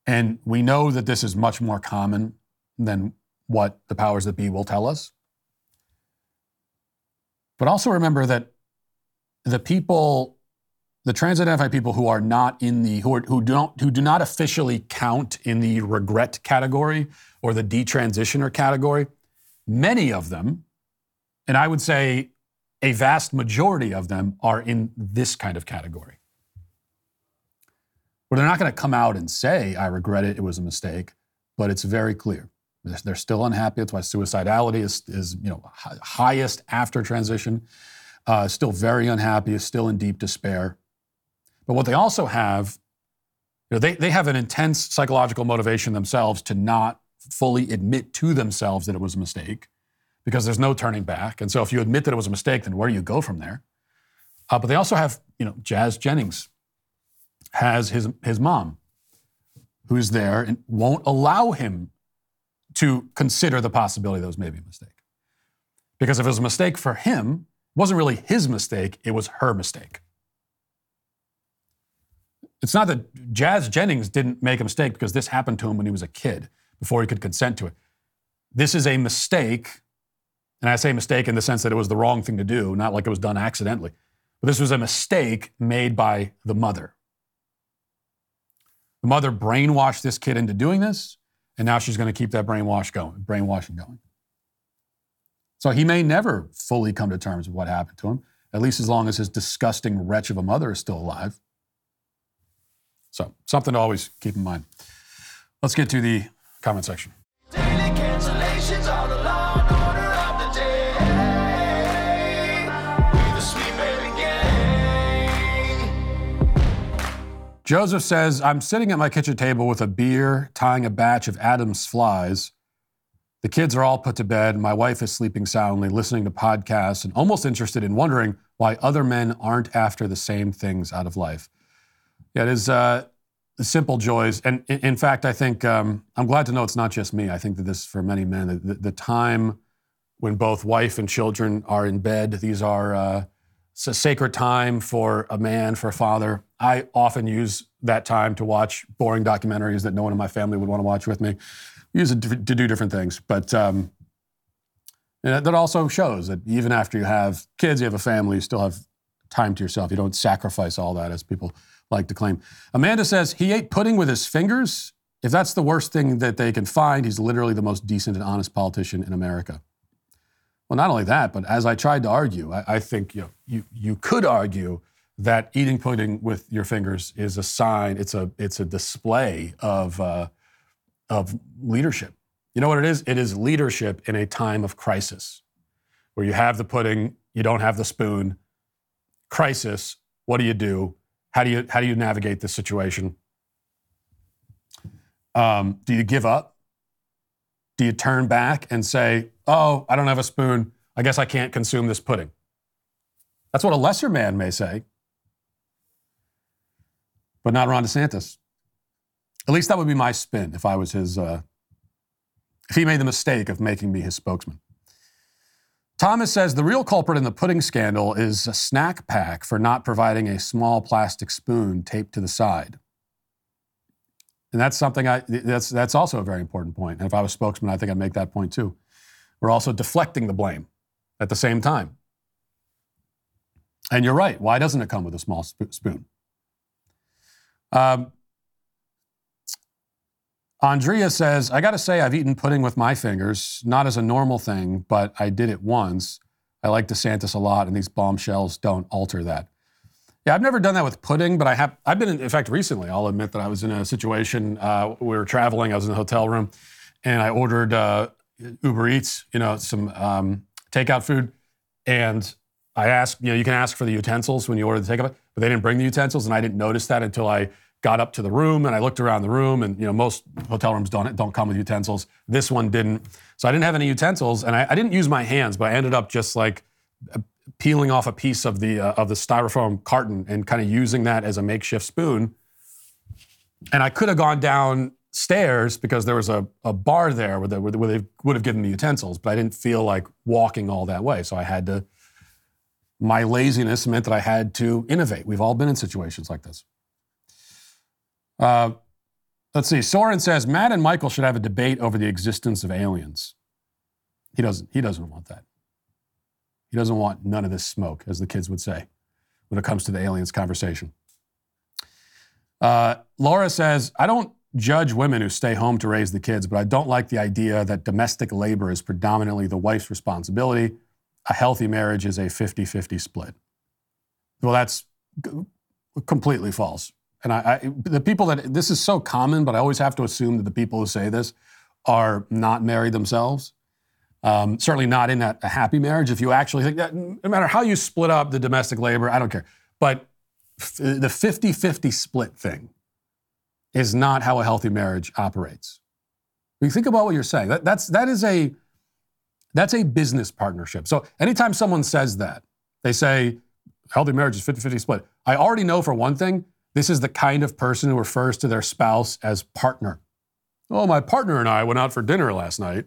And we know that this is much more common than what the powers that be will tell us. But also remember that the people, the trans-identified people who are not in the who are, who don't who do not officially count in the regret category or the detransitioner category, many of them, and I would say a vast majority of them are in this kind of category where they're not going to come out and say, I regret it, it was a mistake, but it's very clear. They're, still unhappy. That's why suicidality is, is you know, hi- highest after transition. Uh, still very unhappy, still in deep despair. But what they also have, you know, they, they have an intense psychological motivation themselves to not fully admit to themselves that it was a mistake because there's no turning back. And so if you admit that it was a mistake, then where do you go from there? Uh, but they also have, you know, Jazz Jennings has his, his mom who's there and won't allow him to consider the possibility that it was maybe a mistake. Because if it was a mistake for him, it wasn't really his mistake, it was her mistake. It's not that Jazz Jennings didn't make a mistake because this happened to him when he was a kid before he could consent to it. This is a mistake, and I say mistake in the sense that it was the wrong thing to do, not like it was done accidentally. But this was a mistake made by the mother. The mother brainwashed this kid into doing this, and now she's going to keep that brainwash going, brainwashing going. So he may never fully come to terms with what happened to him, at least as long as his disgusting wretch of a mother is still alive. So something to always keep in mind. Let's get to the comment section. Joseph says, I'm sitting at my kitchen table with a beer, tying a batch of Adam's flies. The kids are all put to bed. My wife is sleeping soundly, listening to podcasts, and almost interested in wondering why other men aren't after the same things out of life. Yeah, it is. Uh, the simple joys. And in, in fact, I think um, I'm glad to know it's not just me. I think that this, for many men, the, the time when both wife and children are in bed, these are uh, it's a sacred time for a man, for a father. I often use that time to watch boring documentaries that no one in my family would want to watch with me. Use it to, do different things, but um, that also shows that even after you have kids, you have a family, you still have time to yourself. You don't sacrifice all that, as people like to claim. Amanda says he ate pudding with his fingers. If that's the worst thing that they can find, he's literally the most decent and honest politician in America. Well, not only that, but as I tried to argue, I, I think you, know, you you could argue that eating pudding with your fingers is a sign. It's a it's a display of uh, of leadership. You know what it is? It is leadership in a time of crisis, where you have the pudding, you don't have the spoon. Crisis. What do you do? How do you how do you navigate this situation? Um, do you give up? Do you turn back and say, "Oh, I don't have a spoon. I guess I can't consume this pudding"? That's what a lesser man may say, but not Ron DeSantis. At least that would be my spin if I was his. Uh, if he made the mistake of making me his spokesman. Thomas says the real culprit in the pudding scandal is a snack pack for not providing a small plastic spoon taped to the side. And that's something I that's that's also a very important point. And if I was spokesman, I think I'd make that point too. We're also deflecting the blame at the same time. And you're right. Why doesn't it come with a small sp- spoon? Um, Andrea says, I got to say, I've eaten pudding with my fingers, not as a normal thing, but I did it once. I like DeSantis a lot, and these bombshells don't alter that. Yeah, I've never done that with pudding, but I have. I've been, in, in fact, recently. I'll admit that I was in a situation. Uh, we were traveling. I was in a hotel room, and I ordered uh, Uber Eats. You know, some um, takeout food, and I asked. You know, you can ask for the utensils when you order the takeout, but they didn't bring the utensils, and I didn't notice that until I got up to the room and I looked around the room, and you know most hotel rooms don't don't come with utensils. This one didn't, so I didn't have any utensils, and I, I didn't use my hands, but I ended up just like peeling off a piece of the uh, of the styrofoam carton and kind of using that as a makeshift spoon. And I could have gone downstairs because there was a, a bar there where they, where they would have given me utensils, but I didn't feel like walking all that way, so I had to. My laziness meant that I had to innovate. We've all been in situations like this. Uh, let's see. Soren says Matt and Michael should have a debate over the existence of aliens. He doesn't. He doesn't want that. He doesn't want none of this smoke, as the kids would say, when it comes to the aliens conversation. Uh, Laura says, I don't judge women who stay home to raise the kids, but I don't like the idea that domestic labor is predominantly the wife's responsibility. A healthy marriage is a 50 50 split. Well, that's completely false. And I, I, the people that this is so common, but I always have to assume that the people who say this are not married themselves. Um, certainly not in that a happy marriage. If you actually think that, no matter how you split up the domestic labor, I don't care. But f- the 50 50 split thing is not how a healthy marriage operates. You think about what you're saying, that, that's, that is a, that's a business partnership. So anytime someone says that, they say healthy marriage is 50 50 split. I already know for one thing, this is the kind of person who refers to their spouse as partner. Oh, my partner and I went out for dinner last night.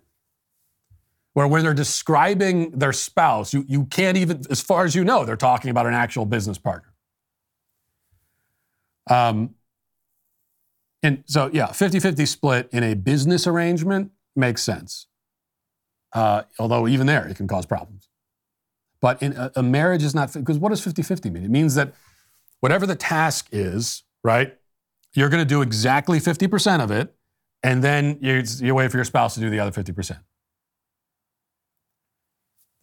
Where when they're describing their spouse, you, you can't even, as far as you know, they're talking about an actual business partner. Um, and so, yeah, 50 50 split in a business arrangement makes sense. Uh, although, even there, it can cause problems. But in a, a marriage is not, because what does 50 50 mean? It means that whatever the task is, right, you're going to do exactly 50% of it, and then you, you wait for your spouse to do the other 50%.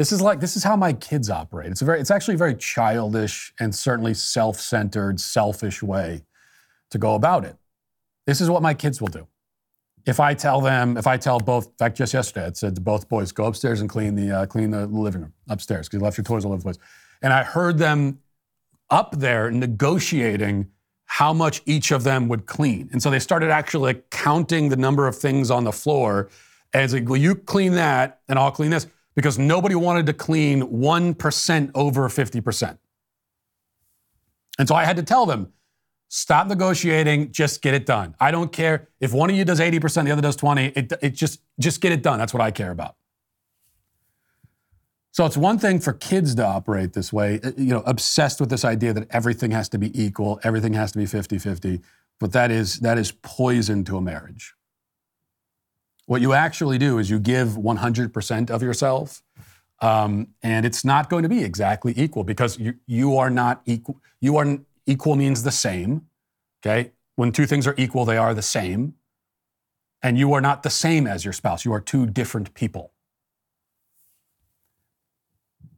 This is like this is how my kids operate. It's a very it's actually a very childish and certainly self-centered, selfish way to go about it. This is what my kids will do. If I tell them, if I tell both, in fact, just yesterday, I said to both boys, go upstairs and clean the uh, clean the living room upstairs because you left your toys all over the place. And I heard them up there negotiating how much each of them would clean. And so they started actually like counting the number of things on the floor as like, well, you clean that and I'll clean this because nobody wanted to clean 1% over 50%. And so I had to tell them Stop negotiating. Just get it done. I don't care if one of you does 80%, the other does 20. It, it just, just get it done. That's what I care about. So it's one thing for kids to operate this way, uh, you know, obsessed with this idea that everything has to be equal, everything has to be 50-50, but that is that is poison to a marriage. What you actually do is you give 100% of yourself, um, and it's not going to be exactly equal because you you are not equal. You are equal means the same. Okay, when two things are equal, they are the same, and you are not the same as your spouse. You are two different people.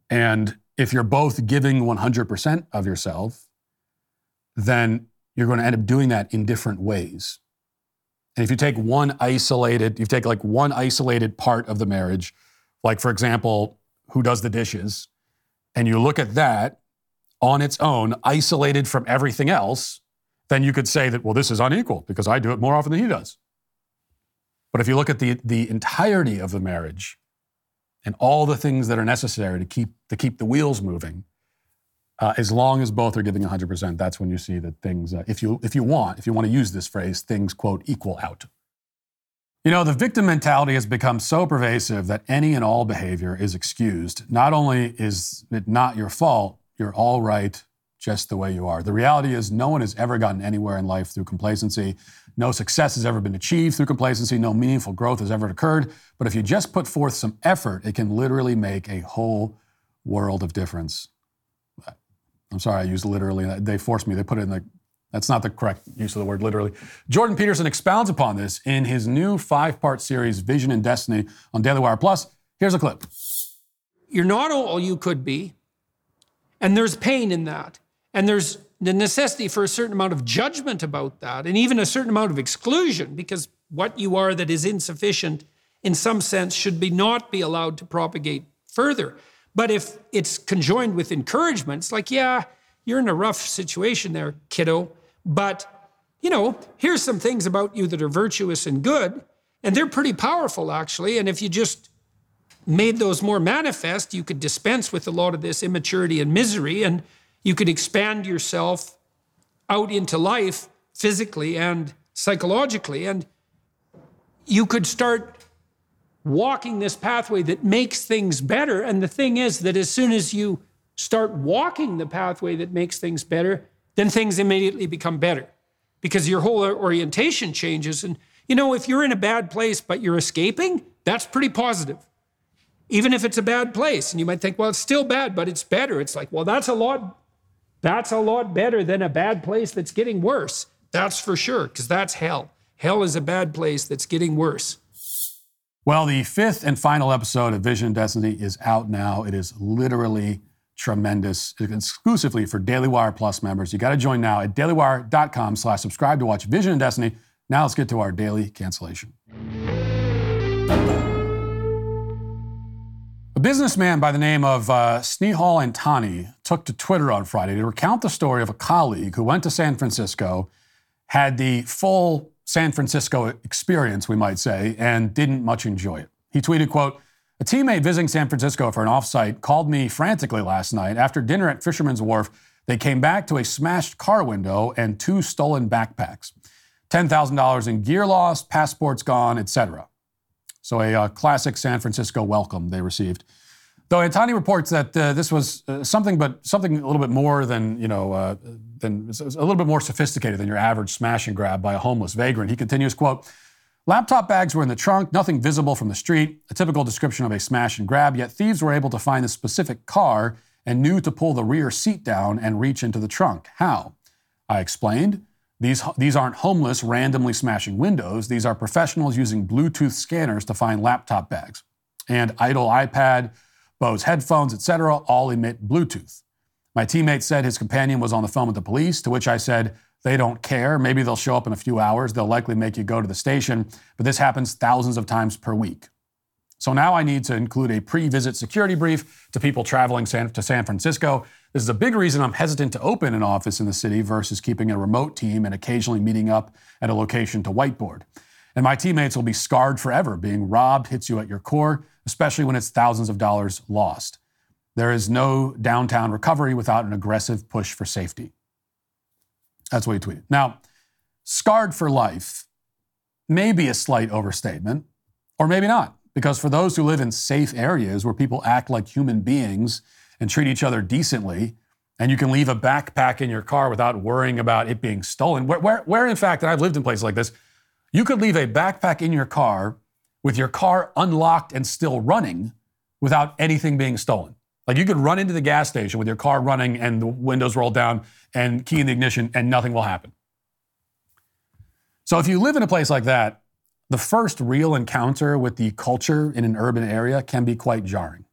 And if you're both giving 100% of yourself, then you're going to end up doing that in different ways. And if you take one isolated, you take like one isolated part of the marriage, like for example, who does the dishes, and you look at that on its own, isolated from everything else, then you could say that, well, this is unequal because I do it more often than he does. But if you look at the, the entirety of the marriage, and all the things that are necessary to keep to keep the wheels moving. Uh, as long as both are giving 100%, that's when you see that things, uh, if you if you want, if you want to use this phrase, things quote equal out. You know, the victim mentality has become so pervasive that any and all behavior is excused. Not only is it not your fault, you're all right just the way you are. The reality is, no one has ever gotten anywhere in life through complacency. No success has ever been achieved through complacency. No meaningful growth has ever occurred. But if you just put forth some effort, it can literally make a whole world of difference. I'm sorry, I used literally. They forced me. They put it in the. That's not the correct use of the word literally. Jordan Peterson expounds upon this in his new five part series, Vision and Destiny, on Daily Wire Plus. Here's a clip. You're not all you could be, and there's pain in that. And there's the necessity for a certain amount of judgment about that, and even a certain amount of exclusion, because what you are that is insufficient, in some sense, should be not be allowed to propagate further. But if it's conjoined with encouragement, it's like, yeah, you're in a rough situation there, kiddo. But, you know, here's some things about you that are virtuous and good. And they're pretty powerful, actually. And if you just made those more manifest, you could dispense with a lot of this immaturity and misery and you could expand yourself out into life physically and psychologically, and you could start walking this pathway that makes things better. And the thing is that as soon as you start walking the pathway that makes things better, then things immediately become better because your whole orientation changes. And, you know, if you're in a bad place but you're escaping, that's pretty positive. Even if it's a bad place, and you might think, well, it's still bad, but it's better. It's like, well, that's a lot that's a lot better than a bad place that's getting worse. That's for sure, because that's hell. Hell is a bad place that's getting worse. Well, the fifth and final episode of Vision and Destiny is out now. It is literally tremendous, exclusively for Daily Wire Plus members. You got to join now at dailywire.com slash subscribe to watch Vision and Destiny. Now let's get to our daily cancellation. A businessman by the name of uh, Snehal Antani took to Twitter on Friday to recount the story of a colleague who went to San Francisco, had the full San Francisco experience, we might say, and didn't much enjoy it. He tweeted, quote, a teammate visiting San Francisco for an offsite called me frantically last night. After dinner at Fisherman's Wharf, they came back to a smashed car window and two stolen backpacks. $10,000 in gear lost, passports gone, etc. So a uh, classic San Francisco welcome they received. Though Antani reports that uh, this was uh, something, but something a little bit more than you know, uh, than a little bit more sophisticated than your average smash and grab by a homeless vagrant. He continues, "quote Laptop bags were in the trunk, nothing visible from the street. A typical description of a smash and grab. Yet thieves were able to find the specific car and knew to pull the rear seat down and reach into the trunk. How? I explained." These, these aren't homeless randomly smashing windows. These are professionals using Bluetooth scanners to find laptop bags. And idle iPad, Bose headphones, etc., all emit Bluetooth. My teammate said his companion was on the phone with the police, to which I said, they don't care. Maybe they'll show up in a few hours. They'll likely make you go to the station, but this happens thousands of times per week. So now I need to include a pre visit security brief to people traveling San, to San Francisco this is a big reason I'm hesitant to open an office in the city versus keeping a remote team and occasionally meeting up at a location to whiteboard. And my teammates will be scarred forever. Being robbed hits you at your core, especially when it's thousands of dollars lost. There is no downtown recovery without an aggressive push for safety. That's what he tweeted. Now, scarred for life may be a slight overstatement, or maybe not, because for those who live in safe areas where people act like human beings and treat each other decently, and you can leave a backpack in your car without worrying about it being stolen, where, where, where in fact, and I've lived in places like this, you could leave a backpack in your car with your car unlocked and still running without anything being stolen. Like you could run into the gas station with your car running and the windows rolled down and key in the ignition and nothing will happen. So if you live in a place like that, the first real encounter with the culture in an urban area can be quite jarring.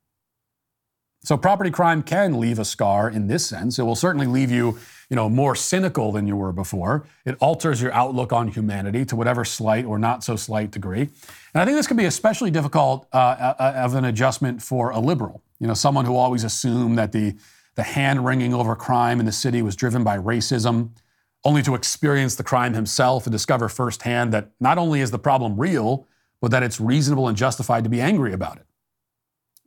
So property crime can leave a scar in this sense. It will certainly leave you, you know, more cynical than you were before. It alters your outlook on humanity to whatever slight or not so slight degree. And I think this can be especially difficult uh, uh, of an adjustment for a liberal. You know, someone who always assumed that the the hand wringing over crime in the city was driven by racism, only to experience the crime himself and discover firsthand that not only is the problem real, but that it's reasonable and justified to be angry about it.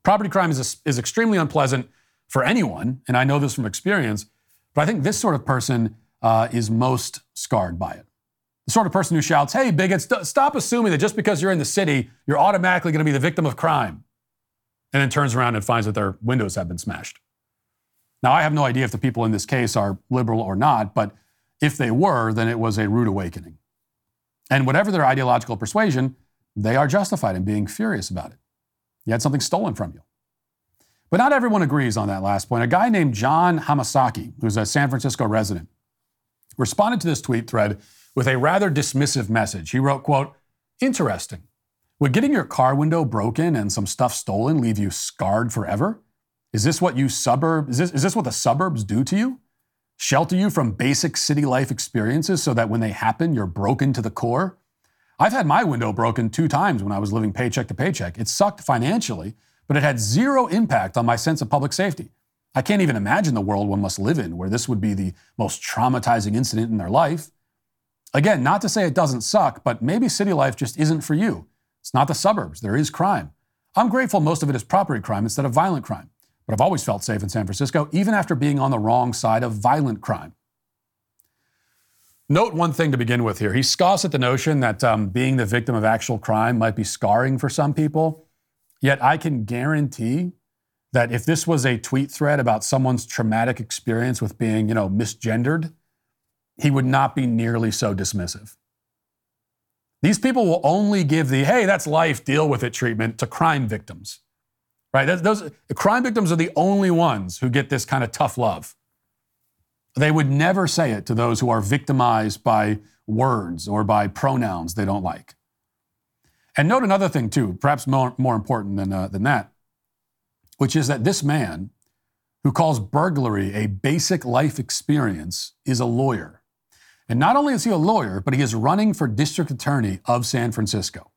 Property crime is, is extremely unpleasant for anyone, and I know this from experience, but I think this sort of person uh, is most scarred by it. The sort of person who shouts, Hey, bigots, st- stop assuming that just because you're in the city, you're automatically going to be the victim of crime. And then turns around and finds that their windows have been smashed. Now, I have no idea if the people in this case are liberal or not, but if they were, then it was a rude awakening. And whatever their ideological persuasion, they are justified in being furious about it. You had something stolen from you. But not everyone agrees on that last point. A guy named John Hamasaki, who's a San Francisco resident, responded to this tweet thread with a rather dismissive message. He wrote, quote, interesting. Would getting your car window broken and some stuff stolen leave you scarred forever? Is this what you suburb is this, is this what the suburbs do to you? Shelter you from basic city life experiences so that when they happen, you're broken to the core? I've had my window broken two times when I was living paycheck to paycheck. It sucked financially, but it had zero impact on my sense of public safety. I can't even imagine the world one must live in where this would be the most traumatizing incident in their life. Again, not to say it doesn't suck, but maybe city life just isn't for you. It's not the suburbs. There is crime. I'm grateful most of it is property crime instead of violent crime, but I've always felt safe in San Francisco, even after being on the wrong side of violent crime. Note one thing to begin with here. He scoffs at the notion that um, being the victim of actual crime might be scarring for some people. Yet I can guarantee that if this was a tweet thread about someone's traumatic experience with being, you know, misgendered, he would not be nearly so dismissive. These people will only give the, hey, that's life, deal with it treatment to crime victims. Right? Those, the crime victims are the only ones who get this kind of tough love. They would never say it to those who are victimized by words or by pronouns they don't like. And note another thing, too, perhaps more, more important than, uh, than that, which is that this man who calls burglary a basic life experience is a lawyer. And not only is he a lawyer, but he is running for district attorney of San Francisco.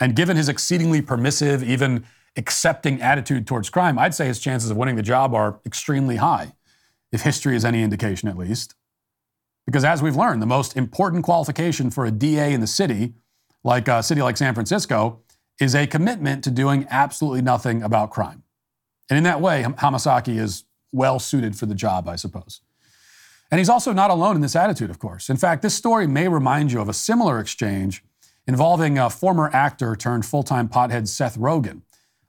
And given his exceedingly permissive, even accepting attitude towards crime, I'd say his chances of winning the job are extremely high, if history is any indication at least. Because as we've learned, the most important qualification for a DA in the city, like a city like San Francisco, is a commitment to doing absolutely nothing about crime. And in that way, Hamasaki is well suited for the job, I suppose. And he's also not alone in this attitude, of course. In fact, this story may remind you of a similar exchange involving a former actor turned full time pothead Seth Rogen.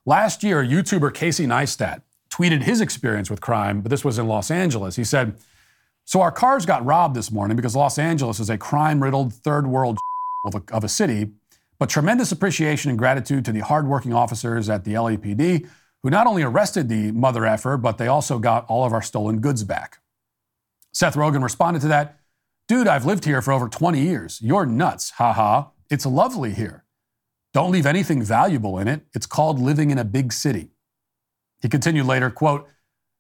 Last year, YouTuber Casey Neistat tweeted his experience with crime, but this was in Los Angeles. He said, So our cars got robbed this morning because Los Angeles is a crime riddled third world of a, of a city, but tremendous appreciation and gratitude to the hardworking officers at the LAPD who not only arrested the mother effer, but they also got all of our stolen goods back. Seth Rogen responded to that Dude, I've lived here for over 20 years. You're nuts, haha. It's lovely here. Don't leave anything valuable in it. It's called living in a big city. He continued later, quote,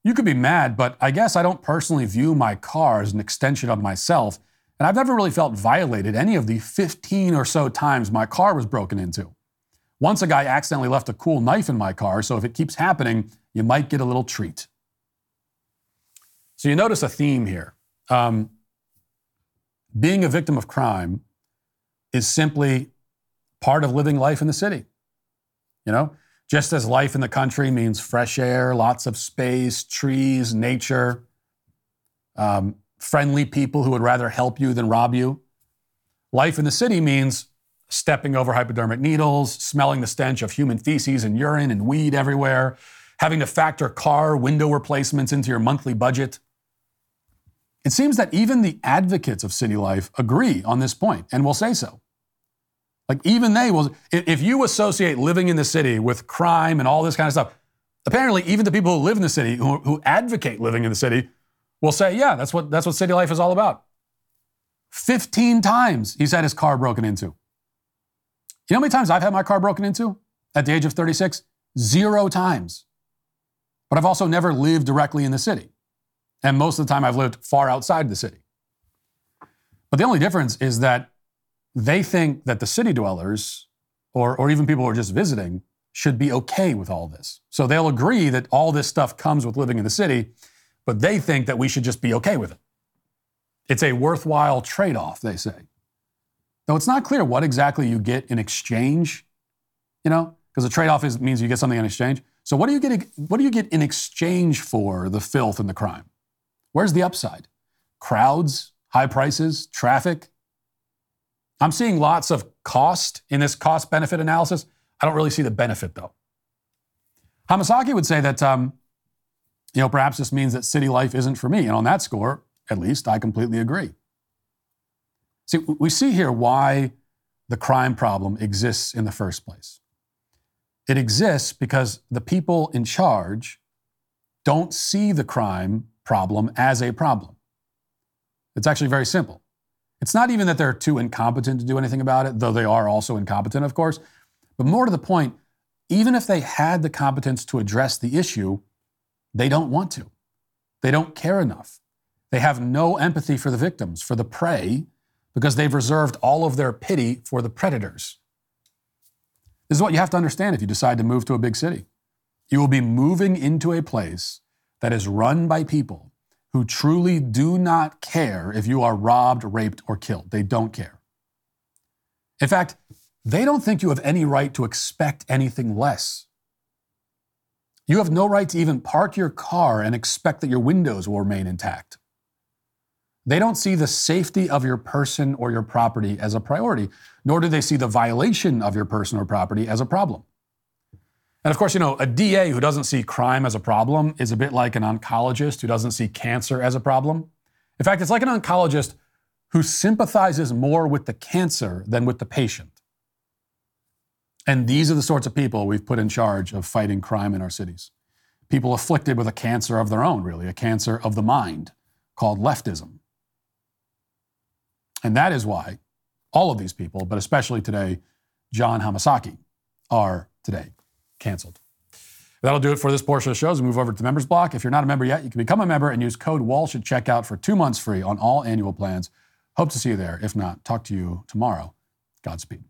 You could be mad, but I guess I don't personally view my car as an extension of myself, and I've never really felt violated any of the 15 or so times my car was broken into. Once a guy accidentally left a cool knife in my car, so if it keeps happening, you might get a little treat. So you notice a theme here. Um, being a victim of crime is simply part of living life in the city. You know, just as life in the country means fresh air, lots of space, trees, nature, um, friendly people who would rather help you than rob you. Life in the city means stepping over hypodermic needles, smelling the stench of human feces and urine and weed everywhere, having to factor car window replacements into your monthly budget. It seems that even the advocates of city life agree on this point and will say so. Like, even they will, if you associate living in the city with crime and all this kind of stuff, apparently, even the people who live in the city, who, who advocate living in the city, will say, yeah, that's what, that's what city life is all about. 15 times he's had his car broken into. You know how many times I've had my car broken into at the age of 36? Zero times. But I've also never lived directly in the city. And most of the time I've lived far outside the city. But the only difference is that they think that the city dwellers, or, or even people who are just visiting, should be okay with all this. So they'll agree that all this stuff comes with living in the city, but they think that we should just be okay with it. It's a worthwhile trade off, they say. Though it's not clear what exactly you get in exchange, you know, because a trade off means you get something in exchange. So what do you get? What do you get in exchange for the filth and the crime? Where's the upside? Crowds, high prices, traffic. I'm seeing lots of cost in this cost benefit analysis. I don't really see the benefit though. Hamasaki would say that, um, you know, perhaps this means that city life isn't for me. And on that score, at least, I completely agree. See, we see here why the crime problem exists in the first place. It exists because the people in charge don't see the crime problem as a problem. It's actually very simple. It's not even that they're too incompetent to do anything about it, though they are also incompetent, of course. But more to the point, even if they had the competence to address the issue, they don't want to. They don't care enough. They have no empathy for the victims, for the prey, because they've reserved all of their pity for the predators. This is what you have to understand if you decide to move to a big city. You will be moving into a place that is run by people who truly do not care if you are robbed, raped, or killed. They don't care. In fact, they don't think you have any right to expect anything less. You have no right to even park your car and expect that your windows will remain intact. They don't see the safety of your person or your property as a priority, nor do they see the violation of your person or property as a problem. And of course, you know, a DA who doesn't see crime as a problem is a bit like an oncologist who doesn't see cancer as a problem. In fact, it's like an oncologist who sympathizes more with the cancer than with the patient. And these are the sorts of people we've put in charge of fighting crime in our cities. People afflicted with a cancer of their own, really, a cancer of the mind called leftism. And that is why all of these people, but especially today, John Hamasaki, are today canceled. That'll do it for this portion of the show. As we move over to the members block. If you're not a member yet, you can become a member and use code Walsh at checkout for two months free on all annual plans. Hope to see you there. If not, talk to you tomorrow. Godspeed.